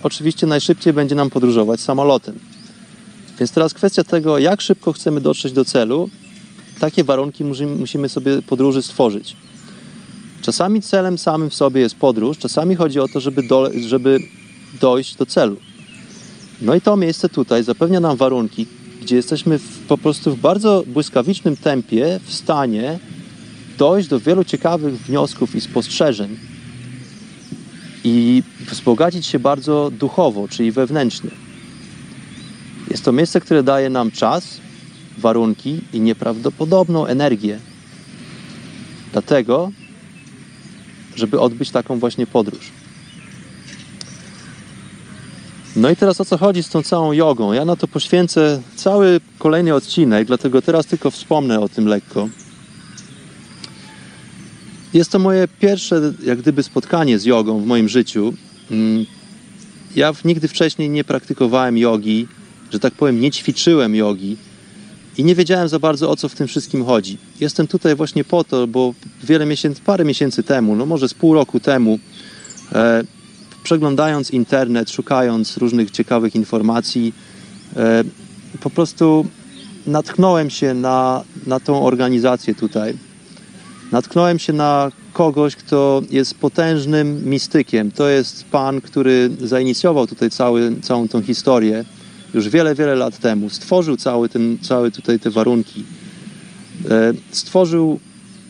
oczywiście najszybciej będzie nam podróżować samolotem. Więc teraz kwestia tego, jak szybko chcemy dotrzeć do celu, takie warunki musimy sobie podróży stworzyć. Czasami celem samym w sobie jest podróż, czasami chodzi o to, żeby, do, żeby dojść do celu. No i to miejsce tutaj zapewnia nam warunki, gdzie jesteśmy w, po prostu w bardzo błyskawicznym tempie w stanie dojść do wielu ciekawych wniosków i spostrzeżeń i wzbogacić się bardzo duchowo, czyli wewnętrznie. Jest to miejsce, które daje nam czas, warunki i nieprawdopodobną energię. Dlatego, żeby odbyć taką właśnie podróż. No i teraz o co chodzi z tą całą jogą? Ja na to poświęcę cały kolejny odcinek, dlatego teraz tylko wspomnę o tym lekko. Jest to moje pierwsze, jak gdyby, spotkanie z jogą w moim życiu. Mm, ja nigdy wcześniej nie praktykowałem jogi, że tak powiem, nie ćwiczyłem jogi. i nie wiedziałem za bardzo o co w tym wszystkim chodzi. Jestem tutaj właśnie po to, bo wiele miesięcy, parę miesięcy temu, no może z pół roku temu, e, przeglądając internet, szukając różnych ciekawych informacji, e, po prostu natknąłem się na, na tą organizację tutaj. Natknąłem się na kogoś, kto jest potężnym mistykiem. To jest pan, który zainicjował tutaj cały, całą tą historię już wiele, wiele lat temu. Stworzył cały, ten, cały tutaj te warunki. E, stworzył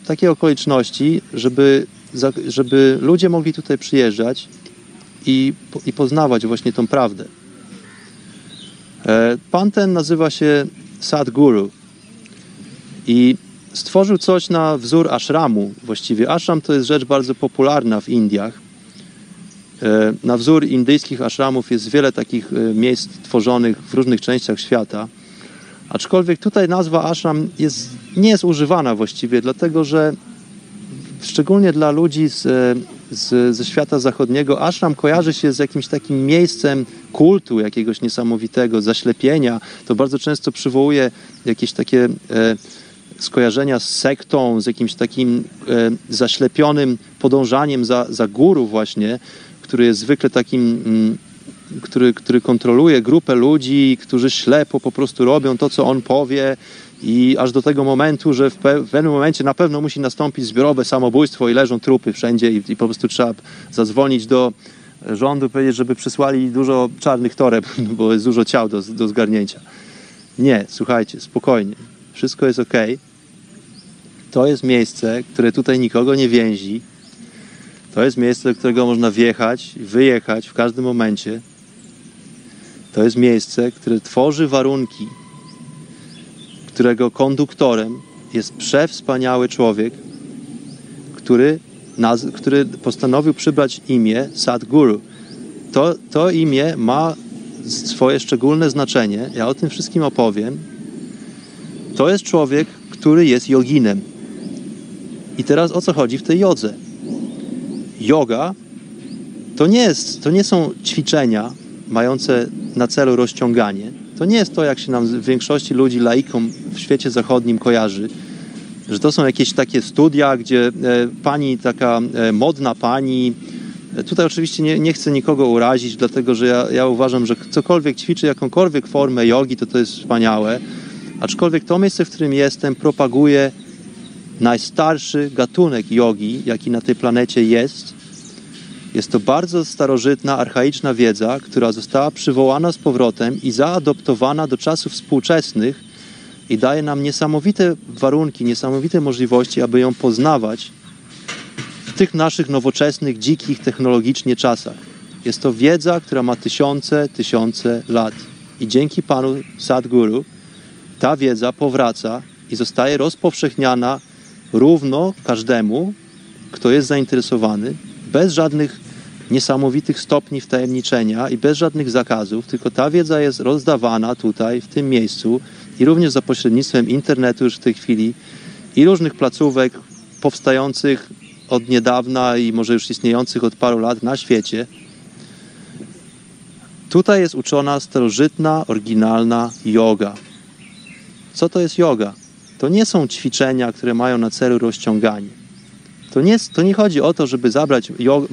takie okoliczności, żeby, żeby ludzie mogli tutaj przyjeżdżać i, i poznawać właśnie tą prawdę. E, pan ten nazywa się Sadhguru i stworzył coś na wzór ashramu właściwie. Ashram to jest rzecz bardzo popularna w Indiach. E, na wzór indyjskich ashramów jest wiele takich e, miejsc tworzonych w różnych częściach świata. Aczkolwiek tutaj nazwa ashram jest, nie jest używana właściwie, dlatego że szczególnie dla ludzi z, z, ze świata zachodniego, ashram kojarzy się z jakimś takim miejscem kultu jakiegoś niesamowitego, zaślepienia. To bardzo często przywołuje jakieś takie e, skojarzenia z sektą, z jakimś takim e, zaślepionym podążaniem za, za guru właśnie, który jest zwykle takim... Mm, który, który kontroluje grupę ludzi, którzy ślepo po prostu robią to, co on powie, i aż do tego momentu, że w, pe w pewnym momencie na pewno musi nastąpić zbiorowe samobójstwo i leżą trupy wszędzie i, i po prostu trzeba zadzwonić do rządu, powiedzieć, żeby przysłali dużo czarnych toreb, bo jest dużo ciał do, do zgarnięcia. Nie, słuchajcie, spokojnie. Wszystko jest ok. To jest miejsce, które tutaj nikogo nie więzi. To jest miejsce, do którego można wjechać, wyjechać w każdym momencie. To jest miejsce, które tworzy warunki którego konduktorem jest przewspaniały człowiek, który, który postanowił przybrać imię Sadhguru. To, to imię ma swoje szczególne znaczenie. Ja o tym wszystkim opowiem. To jest człowiek, który jest joginem. I teraz o co chodzi w tej jodze? Yoga to nie, jest, to nie są ćwiczenia mające na celu rozciąganie. To nie jest to, jak się nam w większości ludzi, laikom w świecie zachodnim kojarzy, że to są jakieś takie studia, gdzie e, pani, taka e, modna pani, e, tutaj oczywiście nie, nie chcę nikogo urazić, dlatego że ja, ja uważam, że cokolwiek ćwiczy jakąkolwiek formę jogi, to to jest wspaniałe, aczkolwiek to miejsce, w którym jestem, propaguje najstarszy gatunek jogi, jaki na tej planecie jest, jest to bardzo starożytna, archaiczna wiedza, która została przywołana z powrotem i zaadoptowana do czasów współczesnych i daje nam niesamowite warunki, niesamowite możliwości, aby ją poznawać w tych naszych nowoczesnych, dzikich technologicznie czasach. Jest to wiedza, która ma tysiące, tysiące lat. I dzięki Panu Sadguru ta wiedza powraca i zostaje rozpowszechniana równo każdemu, kto jest zainteresowany, bez żadnych niesamowitych stopni wtajemniczenia i bez żadnych zakazów, tylko ta wiedza jest rozdawana tutaj, w tym miejscu i również za pośrednictwem internetu już w tej chwili i różnych placówek powstających od niedawna i może już istniejących od paru lat na świecie. Tutaj jest uczona starożytna, oryginalna yoga. Co to jest yoga? To nie są ćwiczenia, które mają na celu rozciąganie. To nie, to nie chodzi o to, żeby zabrać,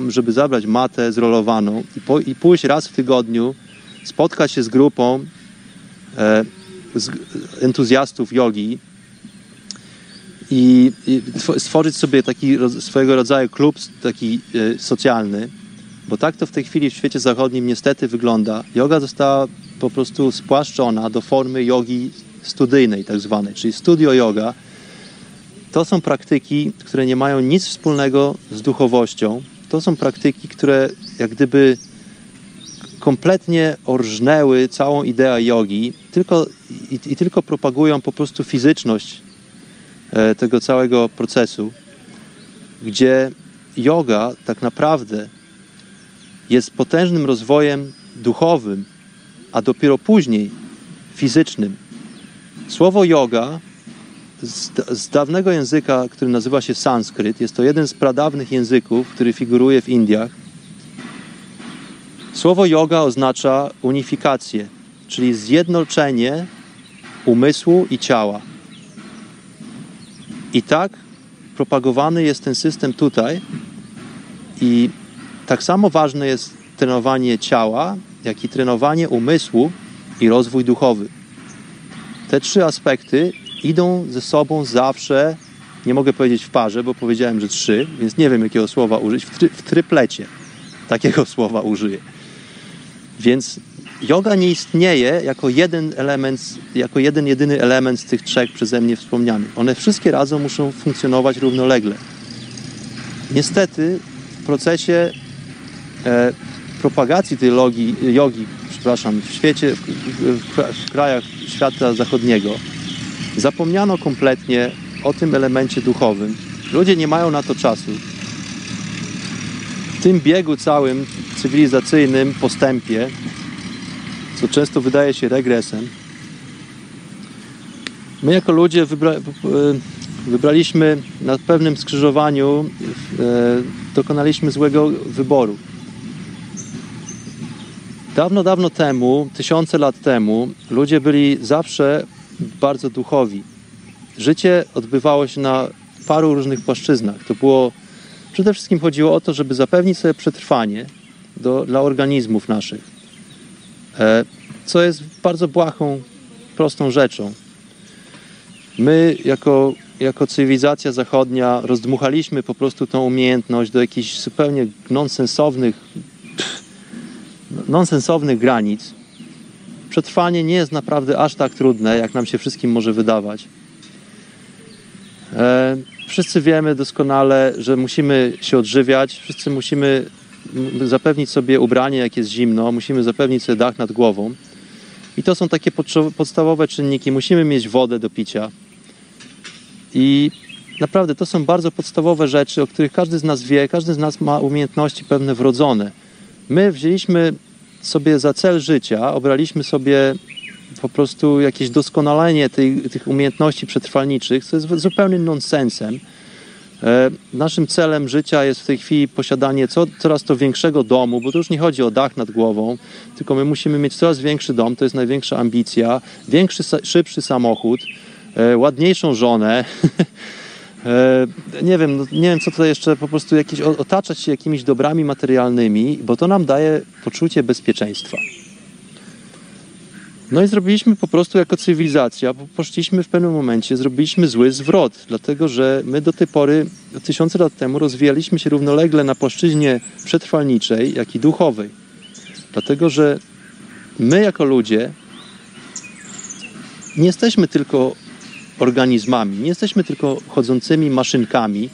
żeby zabrać matę zrolowaną i, po, i pójść raz w tygodniu, spotkać się z grupą e, z entuzjastów jogi i, i, stworzyć sobie taki swojego rodzaju klub taki e, socjalny, bo tak to w tej chwili w świecie zachodnim niestety wygląda. Yoga została po prostu spłaszczona do formy jogi studyjnej tak zwanej, czyli studio yoga, to są praktyki, które nie mają nic wspólnego z duchowością. To są praktyki, które jak gdyby kompletnie orżnęły całą ideę jogi tylko, i, i tylko propagują po prostu fizyczność e, tego całego procesu, gdzie yoga tak naprawdę jest potężnym rozwojem duchowym, a dopiero później fizycznym. Słowo yoga z, z, dawnego języka, który nazywa się sanskryt. Jest to jeden z pradawnych języków, który figuruje w Indiach. Słowo yoga oznacza unifikację, czyli zjednoczenie umysłu i ciała. I tak propagowany jest ten system tutaj i tak samo ważne jest trenowanie ciała, jak i trenowanie umysłu i rozwój duchowy. Te trzy aspekty idą ze sobą zawsze, nie mogę powiedzieć w parze, bo powiedziałem, że trzy, więc nie wiem jakiego słowa użyć, w, try, w tryplecie takiego słowa użyję. Więc yoga nie istnieje jako jeden element, jako jeden jedyny element z tych trzech przeze mnie wspomnianych. One wszystkie razem muszą funkcjonować równolegle. Niestety w procesie e, propagacji tej logi, jogi, przepraszam, w świecie, w, w, w krajach świata zachodniego zapomniano kompletnie o tym elemencie duchowym. Ludzie nie mają na to czasu. W tym biegu całym cywilizacyjnym postępie, co często wydaje się regresem, my jako ludzie wybra wybraliśmy na pewnym skrzyżowaniu, e, dokonaliśmy złego wyboru. Dawno, dawno temu, tysiące lat temu, ludzie byli zawsze bardzo duchowi. Życie odbywało się na paru różnych płaszczyznach. To było przede wszystkim chodziło o to, żeby zapewnić sobie przetrwanie do, dla organizmów naszych, e, co jest bardzo błahą, prostą rzeczą. My, jako, jako cywilizacja zachodnia, rozdmuchaliśmy po prostu tą umiejętność do jakichś zupełnie nonsensownych, nonsensownych granic. Przetrwanie nie jest naprawdę aż tak trudne, jak nam się wszystkim może wydawać. E, wszyscy wiemy doskonale, że musimy się odżywiać, wszyscy musimy zapewnić sobie ubranie, jak jest zimno, musimy zapewnić sobie dach nad głową. I to są takie podstawowe czynniki. Musimy mieć wodę do picia. I naprawdę to są bardzo podstawowe rzeczy, o których każdy z nas wie, każdy z nas ma umiejętności pewne wrodzone. My wzięliśmy sobie za cel życia, obraliśmy sobie po prostu jakieś doskonalenie tych umiejętności przetrwalniczych, co jest zupełnym nonsensem. E, naszym celem życia jest w tej chwili posiadanie co, coraz to większego domu, bo to już nie chodzi o dach nad głową, tylko my musimy mieć coraz większy dom, to jest największa ambicja, większy, szybszy samochód, e, ładniejszą żonę. E, nie wiem, no, nie wiem co to jeszcze, po prostu jakieś, otaczać się jakimiś dobrami materialnymi, bo to nam daje poczucie bezpieczeństwa. No i zrobiliśmy po prostu jako cywilizacja, poszliśmy w pewnym momencie, zrobiliśmy zły zwrot, dlatego że my do tej pory, tysiące lat temu, rozwijaliśmy się równolegle na płaszczyźnie przetrwalniczej, jak i duchowej. Dlatego że my jako ludzie nie jesteśmy tylko organizmami, nie jesteśmy tylko chodzącymi maszynkami,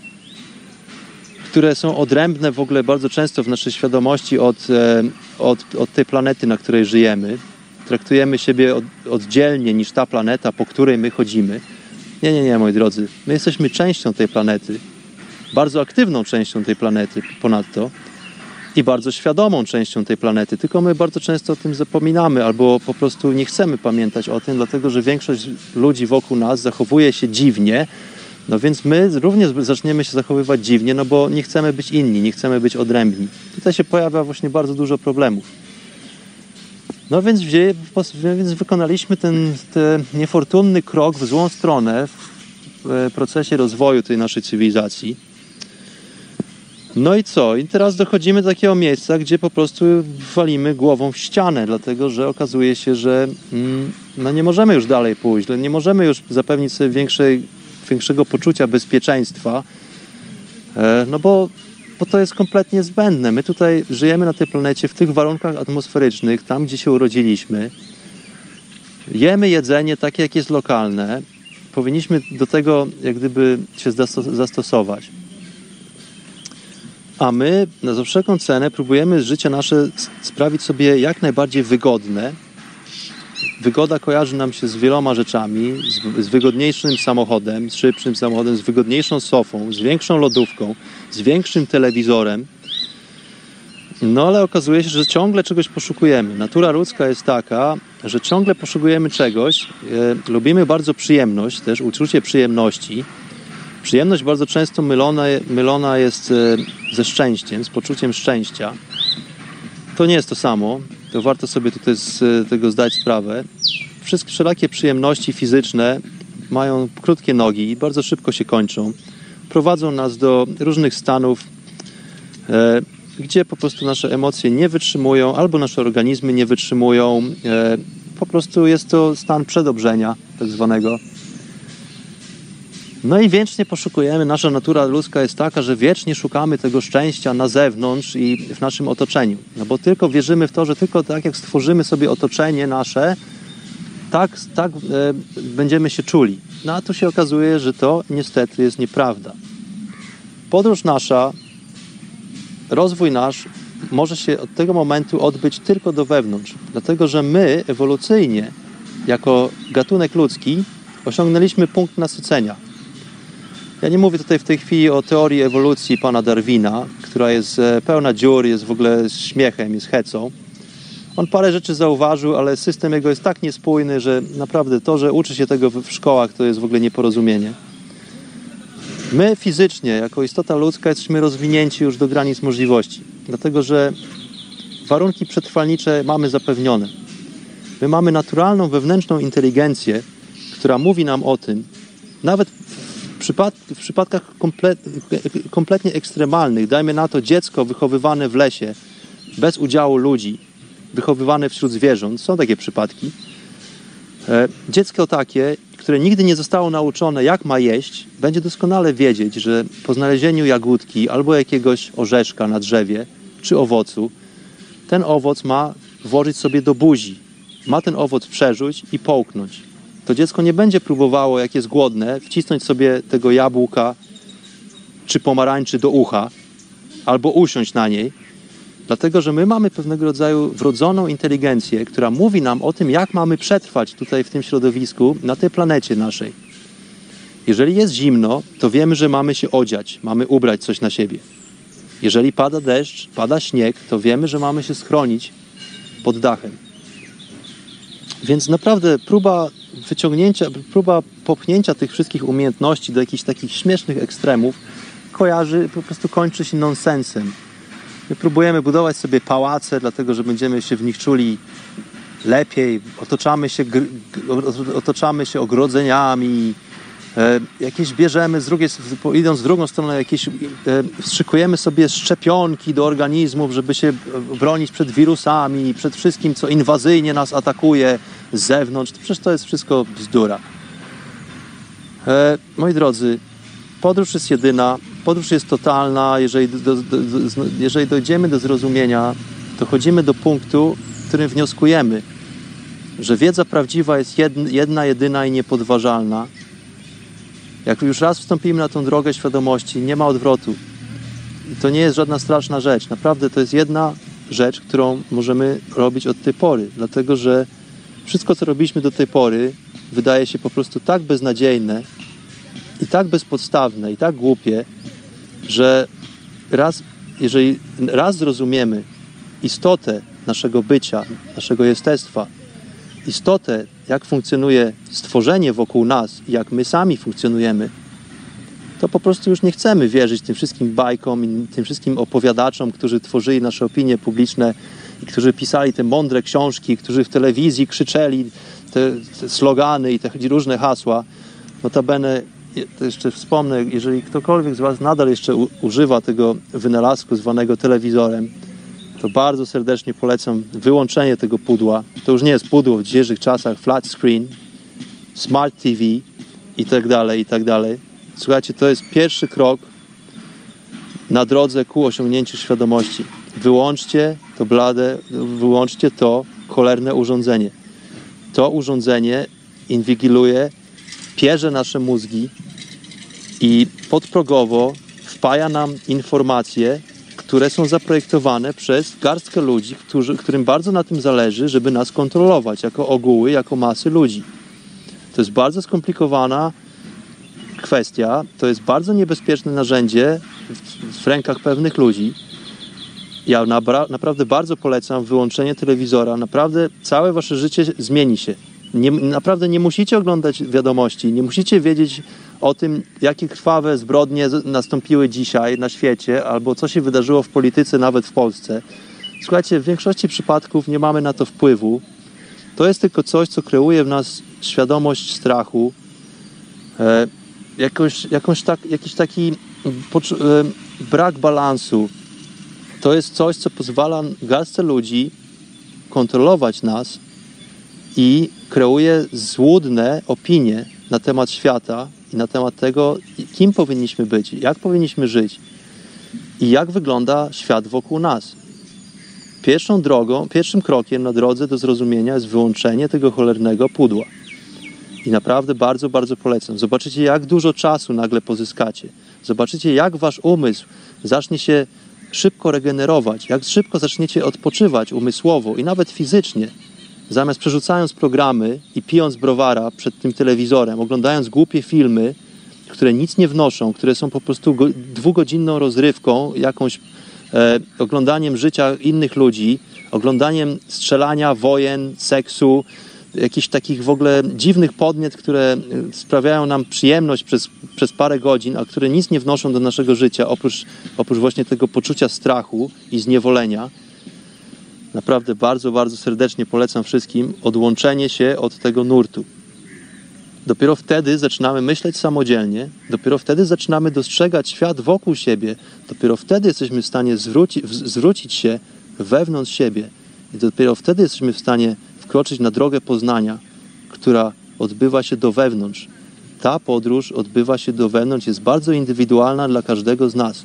które są odrębne w ogóle bardzo często w naszej świadomości od, e, od, od tej planety, na której żyjemy traktujemy siebie od, oddzielnie niż ta planeta, po której my chodzimy. Nie, nie, nie, moi drodzy. My jesteśmy częścią tej planety, bardzo aktywną częścią tej planety ponadto i bardzo świadomą częścią tej planety, tylko my bardzo często o tym zapominamy albo po prostu nie chcemy pamiętać o tym, dlatego że większość ludzi wokół nas zachowuje się dziwnie, no więc my również zaczniemy się zachowywać dziwnie, no bo nie chcemy być inni, nie chcemy być odrębni. Tutaj się pojawia właśnie bardzo dużo problemów. No więc, więc wykonaliśmy ten, ten niefortunny krok w złą stronę w procesie rozwoju tej naszej cywilizacji. No i co? I teraz dochodzimy do takiego miejsca, gdzie po prostu walimy głową w ścianę, dlatego że okazuje się, że mm, no nie możemy już dalej pójść, nie możemy już zapewnić sobie większej, większego poczucia bezpieczeństwa, e, no bo bo to jest kompletnie zbędne. My tutaj żyjemy na tej planecie w tych warunkach atmosferycznych, tam gdzie się urodziliśmy. Jemy jedzenie takie, jak jest lokalne. Powinniśmy do tego jak gdyby się zastosować. A my za wszelką cenę próbujemy życie nasze sprawić sobie jak najbardziej wygodne, Wygoda kojarzy nam się z wieloma rzeczami, z, z, wygodniejszym samochodem, z szybszym samochodem, z wygodniejszą sofą, z większą lodówką, z większym telewizorem. No ale okazuje się, że ciągle czegoś poszukujemy. Natura ludzka jest taka, że ciągle poszukujemy czegoś. E, lubimy bardzo przyjemność, też uczucie przyjemności. Przyjemność bardzo często mylona, mylona jest e, ze szczęściem, z poczuciem szczęścia. To nie jest to samo to warto sobie tutaj z tego zdać sprawę. wszystkie wszelakie przyjemności fizyczne mają krótkie nogi i bardzo szybko się kończą. Prowadzą nas do różnych stanów, e, gdzie po prostu nasze emocje nie wytrzymują, albo nasze organizmy nie wytrzymują. E, po prostu jest to stan przedobrzenia, tak zwanego. No i wiecznie poszukujemy, nasza natura ludzka jest taka, że wiecznie szukamy tego szczęścia na zewnątrz i w naszym otoczeniu. No bo tylko wierzymy w to, że tylko tak jak stworzymy sobie otoczenie nasze, tak, tak e, będziemy się czuli. No a tu się okazuje, że to niestety jest nieprawda. Podróż nasza, rozwój nasz może się od tego momentu odbyć tylko do wewnątrz, dlatego że my ewolucyjnie, jako gatunek ludzki, osiągnęliśmy punkt nasycenia. Ja nie mówię tutaj w tej chwili o teorii ewolucji pana Darwina, która jest e, pełna dziur, jest w ogóle śmiechem, jest hecą. On parę rzeczy zauważył, ale system jego jest tak niespójny, że naprawdę to, że uczy się tego w szkołach, to jest w ogóle nieporozumienie. My fizycznie, jako istota ludzka, jesteśmy rozwinięci już do granic możliwości, dlatego że warunki przetrwalnicze mamy zapewnione. My mamy naturalną wewnętrzną inteligencję, która mówi nam o tym, nawet przypad w przypadkach komple kompletnie ekstremalnych, dajmy na to dziecko wychowywane w lesie, bez udziału ludzi, wychowywane wśród zwierząt, są takie przypadki. E, dziecko takie, które nigdy nie zostało nauczone, jak ma jeść, będzie doskonale wiedzieć, że po znalezieniu jagódki albo jakiegoś orzeszka na drzewie czy owocu, ten owoc ma włożyć sobie do buzi. Ma ten owoc przerzuć i połknąć. To dziecko nie będzie próbowało, jak jest głodne, wcisnąć sobie tego jabłka czy pomarańczy do ucha albo usiąść na niej, Dlatego, że my mamy pewnego rodzaju wrodzoną inteligencję, która mówi nam o tym, jak mamy przetrwać tutaj w tym środowisku, na tej planecie naszej. Jeżeli jest zimno, to wiemy, że mamy się odziać, mamy ubrać coś na siebie. Jeżeli pada deszcz, pada śnieg, to wiemy, że mamy się schronić pod dachem. Więc naprawdę próba wyciągnięcia, próba popchnięcia tych wszystkich umiejętności do jakichś takich śmiesznych ekstremów kojarzy, po prostu kończy się nonsensem. My próbujemy budować sobie pałace, dlatego że będziemy się w nich czuli lepiej, otaczamy się, otaczamy się ogrodzeniami, jakieś bierzemy, z drugiej, idąc w drugą stronę, jakieś e, wstrzykujemy sobie szczepionki do organizmów, żeby się bronić przed wirusami, przed wszystkim, co inwazyjnie nas atakuje z zewnątrz. Przecież to jest wszystko bzdura. E, moi drodzy, podróż jest jedyna, podróż jest totalna. Jeżeli, do, do, do, jeżeli dojdziemy do zrozumienia, dochodzimy do punktu, w którym wnioskujemy, że wiedza prawdziwa jest jedna, jedyna i niepodważalna. Jak już raz wstąpimy na tą drogę świadomości, nie ma odwrotu. To nie jest żadna straszna rzecz. Naprawdę to jest jedna rzecz, którą możemy robić od tej pory, dlatego że wszystko, co robiliśmy do tej pory, wydaje się po prostu tak beznadziejne i tak bezpodstawne, i tak głupie, że raz, jeżeli raz zrozumiemy istotę naszego bycia, naszego jestestwa, istotę, jak funkcjonuje stworzenie wokół nas i jak my sami funkcjonujemy, to po prostu już nie chcemy wierzyć tym wszystkim bajkom i tym wszystkim opowiadaczom, którzy tworzyli nasze opinie publiczne i którzy pisali te mądre książki, którzy w telewizji krzyczeli te, te slogany i te różne hasła. Notabene to jeszcze wspomnę, jeżeli ktokolwiek z Was nadal jeszcze używa tego wynalazku zwanego telewizorem, to bardzo serdecznie polecam wyłączenie tego pudła. To już nie jest pudło w dzisiejszych czasach, flat screen, smart TV i tak dalej, i tak dalej. Słuchajcie, to jest pierwszy krok na drodze ku osiągnięciu świadomości. Wyłączcie to blade, wyłączcie to cholerne urządzenie. To urządzenie inwigiluje, pierze nasze mózgi i podprogowo wpaja nam informacje, które są zaprojektowane przez garstkę ludzi, którzy, którym bardzo na tym zależy, żeby nas kontrolować jako ogóły, jako masy ludzi. To jest bardzo skomplikowana kwestia, to jest bardzo niebezpieczne narzędzie w, w rękach pewnych ludzi. Ja naprawdę bardzo polecam wyłączenie telewizora. Naprawdę całe wasze życie zmieni się. Nie, naprawdę nie musicie oglądać wiadomości, nie musicie wiedzieć o tym, jakie krwawe zbrodnie nastąpiły dzisiaj na świecie, albo co się wydarzyło w polityce, nawet w Polsce. Słuchajcie, w większości przypadków nie mamy na to wpływu. To jest tylko coś, co kreuje w nas świadomość strachu, e, jakąś, jakąś tak, jakiś taki e, brak balansu. To jest coś, co pozwala garstce ludzi kontrolować nas i kreuje złudne opinie na temat świata i na temat tego, kim powinniśmy być, jak powinniśmy żyć i jak wygląda świat wokół nas. Pierwszą drogą, pierwszym krokiem na drodze do zrozumienia jest wyłączenie tego cholernego pudła. I naprawdę bardzo, bardzo polecam. Zobaczycie, jak dużo czasu nagle pozyskacie. Zobaczycie, jak wasz umysł zacznie się szybko regenerować, jak szybko zaczniecie odpoczywać umysłowo i nawet fizycznie. Zamiast przerzucając programy i pijąc browara przed tym telewizorem, oglądając głupie filmy, które nic nie wnoszą, które są po prostu go, dwugodzinną rozrywką, jakąś e, oglądaniem życia innych ludzi, oglądaniem strzelania, wojen, seksu, jakichś takich w ogóle dziwnych podmiot, które sprawiają nam przyjemność przez, przez parę godzin, a które nic nie wnoszą do naszego życia, oprócz, oprócz właśnie tego poczucia strachu i zniewolenia. Naprawdę bardzo, bardzo serdecznie polecam wszystkim odłączenie się od tego nurtu. Dopiero wtedy zaczynamy myśleć samodzielnie, dopiero wtedy zaczynamy dostrzegać świat wokół siebie, dopiero wtedy jesteśmy w stanie zwróci, zwrócić się wewnątrz siebie i dopiero wtedy jesteśmy w stanie wkroczyć na drogę poznania, która odbywa się do wewnątrz. Ta podróż odbywa się do wewnątrz, jest bardzo indywidualna dla każdego z nas.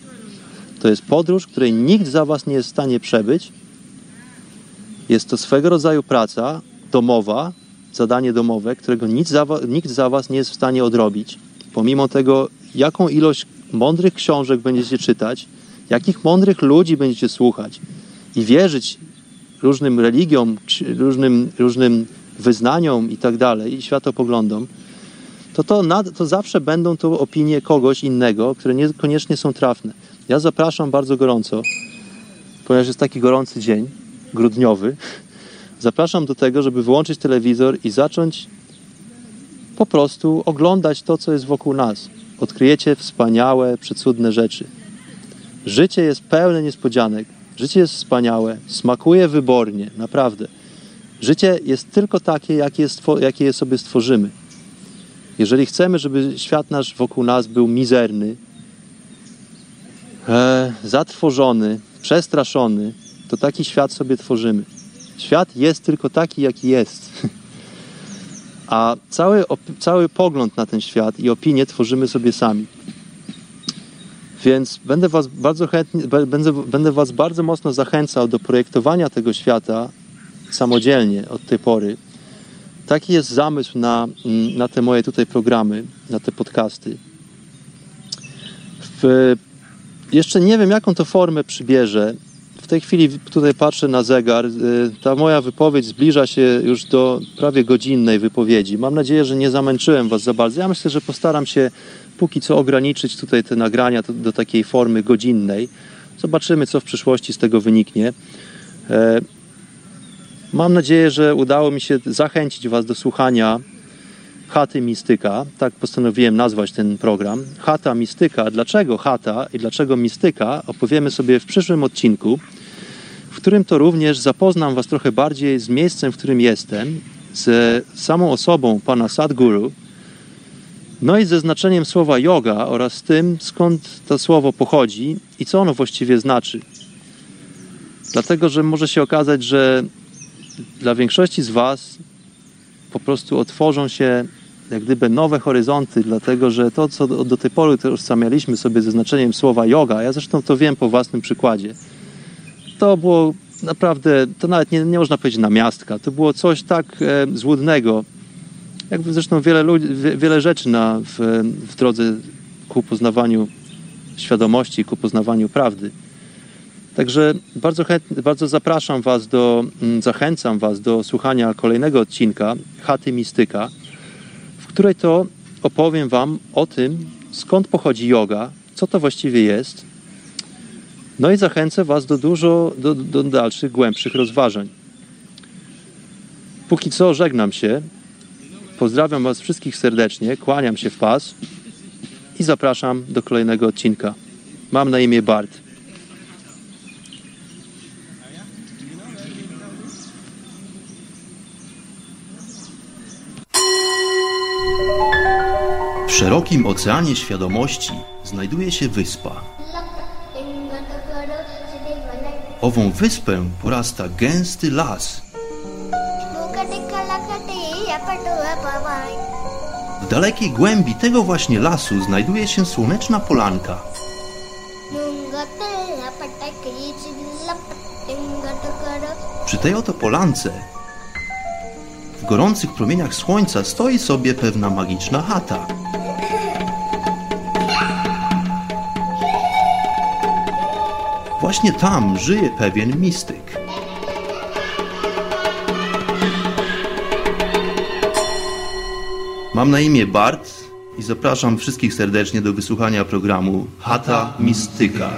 To jest podróż, której nikt za Was nie jest w stanie przebyć. Jest to swego rodzaju praca domowa, zadanie domowe, którego za, nikt za Was nie jest w stanie odrobić. Pomimo tego, jaką ilość mądrych książek będziecie czytać, jakich mądrych ludzi będziecie słuchać i wierzyć różnym religiom, różnym, różnym wyznaniom i tak dalej, i światopoglądom, to, to, nad, to zawsze będą to opinie kogoś innego, które niekoniecznie są trafne. Ja zapraszam bardzo gorąco, ponieważ jest taki gorący dzień, grudniowy, zapraszam do tego, żeby wyłączyć telewizor i zacząć po prostu oglądać to, co jest wokół nas. Odkryjecie wspaniałe, przecudne rzeczy. Życie jest pełne niespodzianek. Życie jest wspaniałe, smakuje wybornie, naprawdę. Życie jest tylko takie, jakie, jakie je sobie stworzymy. Jeżeli chcemy, żeby świat nasz wokół nas był mizerny, e, przestraszony, to taki świat sobie tworzymy. Świat jest tylko taki, jaki jest. A cały, cały pogląd na ten świat i opinię tworzymy sobie sami. Więc będę was bardzo chętnie, będę, będę was bardzo mocno zachęcał do projektowania tego świata samodzielnie od tej pory. Taki jest zamysł na, na te moje tutaj programy, na te podcasty. W, jeszcze nie wiem, jaką to formę przybierze. Tej chwili tutaj patrzę na zegar. Y, ta moja wypowiedź zbliża się już do prawie godzinnej wypowiedzi. Mam nadzieję, że nie zamęczyłem Was za bardzo. Ja myślę, że postaram się póki co ograniczyć tutaj te nagrania do, do takiej formy godzinnej. Zobaczymy, co w przyszłości z tego wyniknie. E, mam nadzieję, że udało mi się zachęcić Was do słuchania Chaty Mistyka. Tak postanowiłem nazwać ten program. Chata Mistyka. Dlaczego chata i dlaczego mistyka opowiemy sobie w przyszłym odcinku, w którym to również zapoznam Was trochę bardziej z miejscem, w którym jestem, z samą osobą pana Sadguru, no i ze znaczeniem słowa yoga oraz tym, skąd to słowo pochodzi i co ono właściwie znaczy. Dlatego, że może się okazać, że dla większości z Was po prostu otworzą się jak gdyby nowe horyzonty, dlatego że to, co do, do tej pory utożsamialiśmy sobie ze znaczeniem słowa yoga, ja zresztą to wiem po własnym przykładzie, to było naprawdę, to nawet nie, nie można powiedzieć namiastka, to było coś tak e, złudnego, jak zresztą wiele, ludzi, wiele rzeczy na, w, w drodze ku poznawaniu świadomości, ku poznawaniu prawdy. Także bardzo, bardzo zapraszam Was do, mm, zachęcam Was do słuchania kolejnego odcinka Chaty Mistyka, w której to opowiem Wam o tym, skąd pochodzi yoga, co to właściwie jest. No i zachęcę Was do dużo, do, do dalszych, głębszych rozważań. Póki co żegnam się. Pozdrawiam Was wszystkich serdecznie, kłaniam się w pas i zapraszam do kolejnego odcinka. Mam na imię Bart. W szerokim oceanie świadomości znajduje się wyspa. Ową wyspę porasta gęsty las. W dalekiej głębi tego właśnie lasu znajduje się słoneczna polanka. Przy tej oto polance w gorących promieniach słońca stoi sobie pewna magiczna chata. Właśnie tam żyje pewien mistyk. Mam na imię Bart i zapraszam wszystkich serdecznie do wysłuchania programu Chata Mistyka.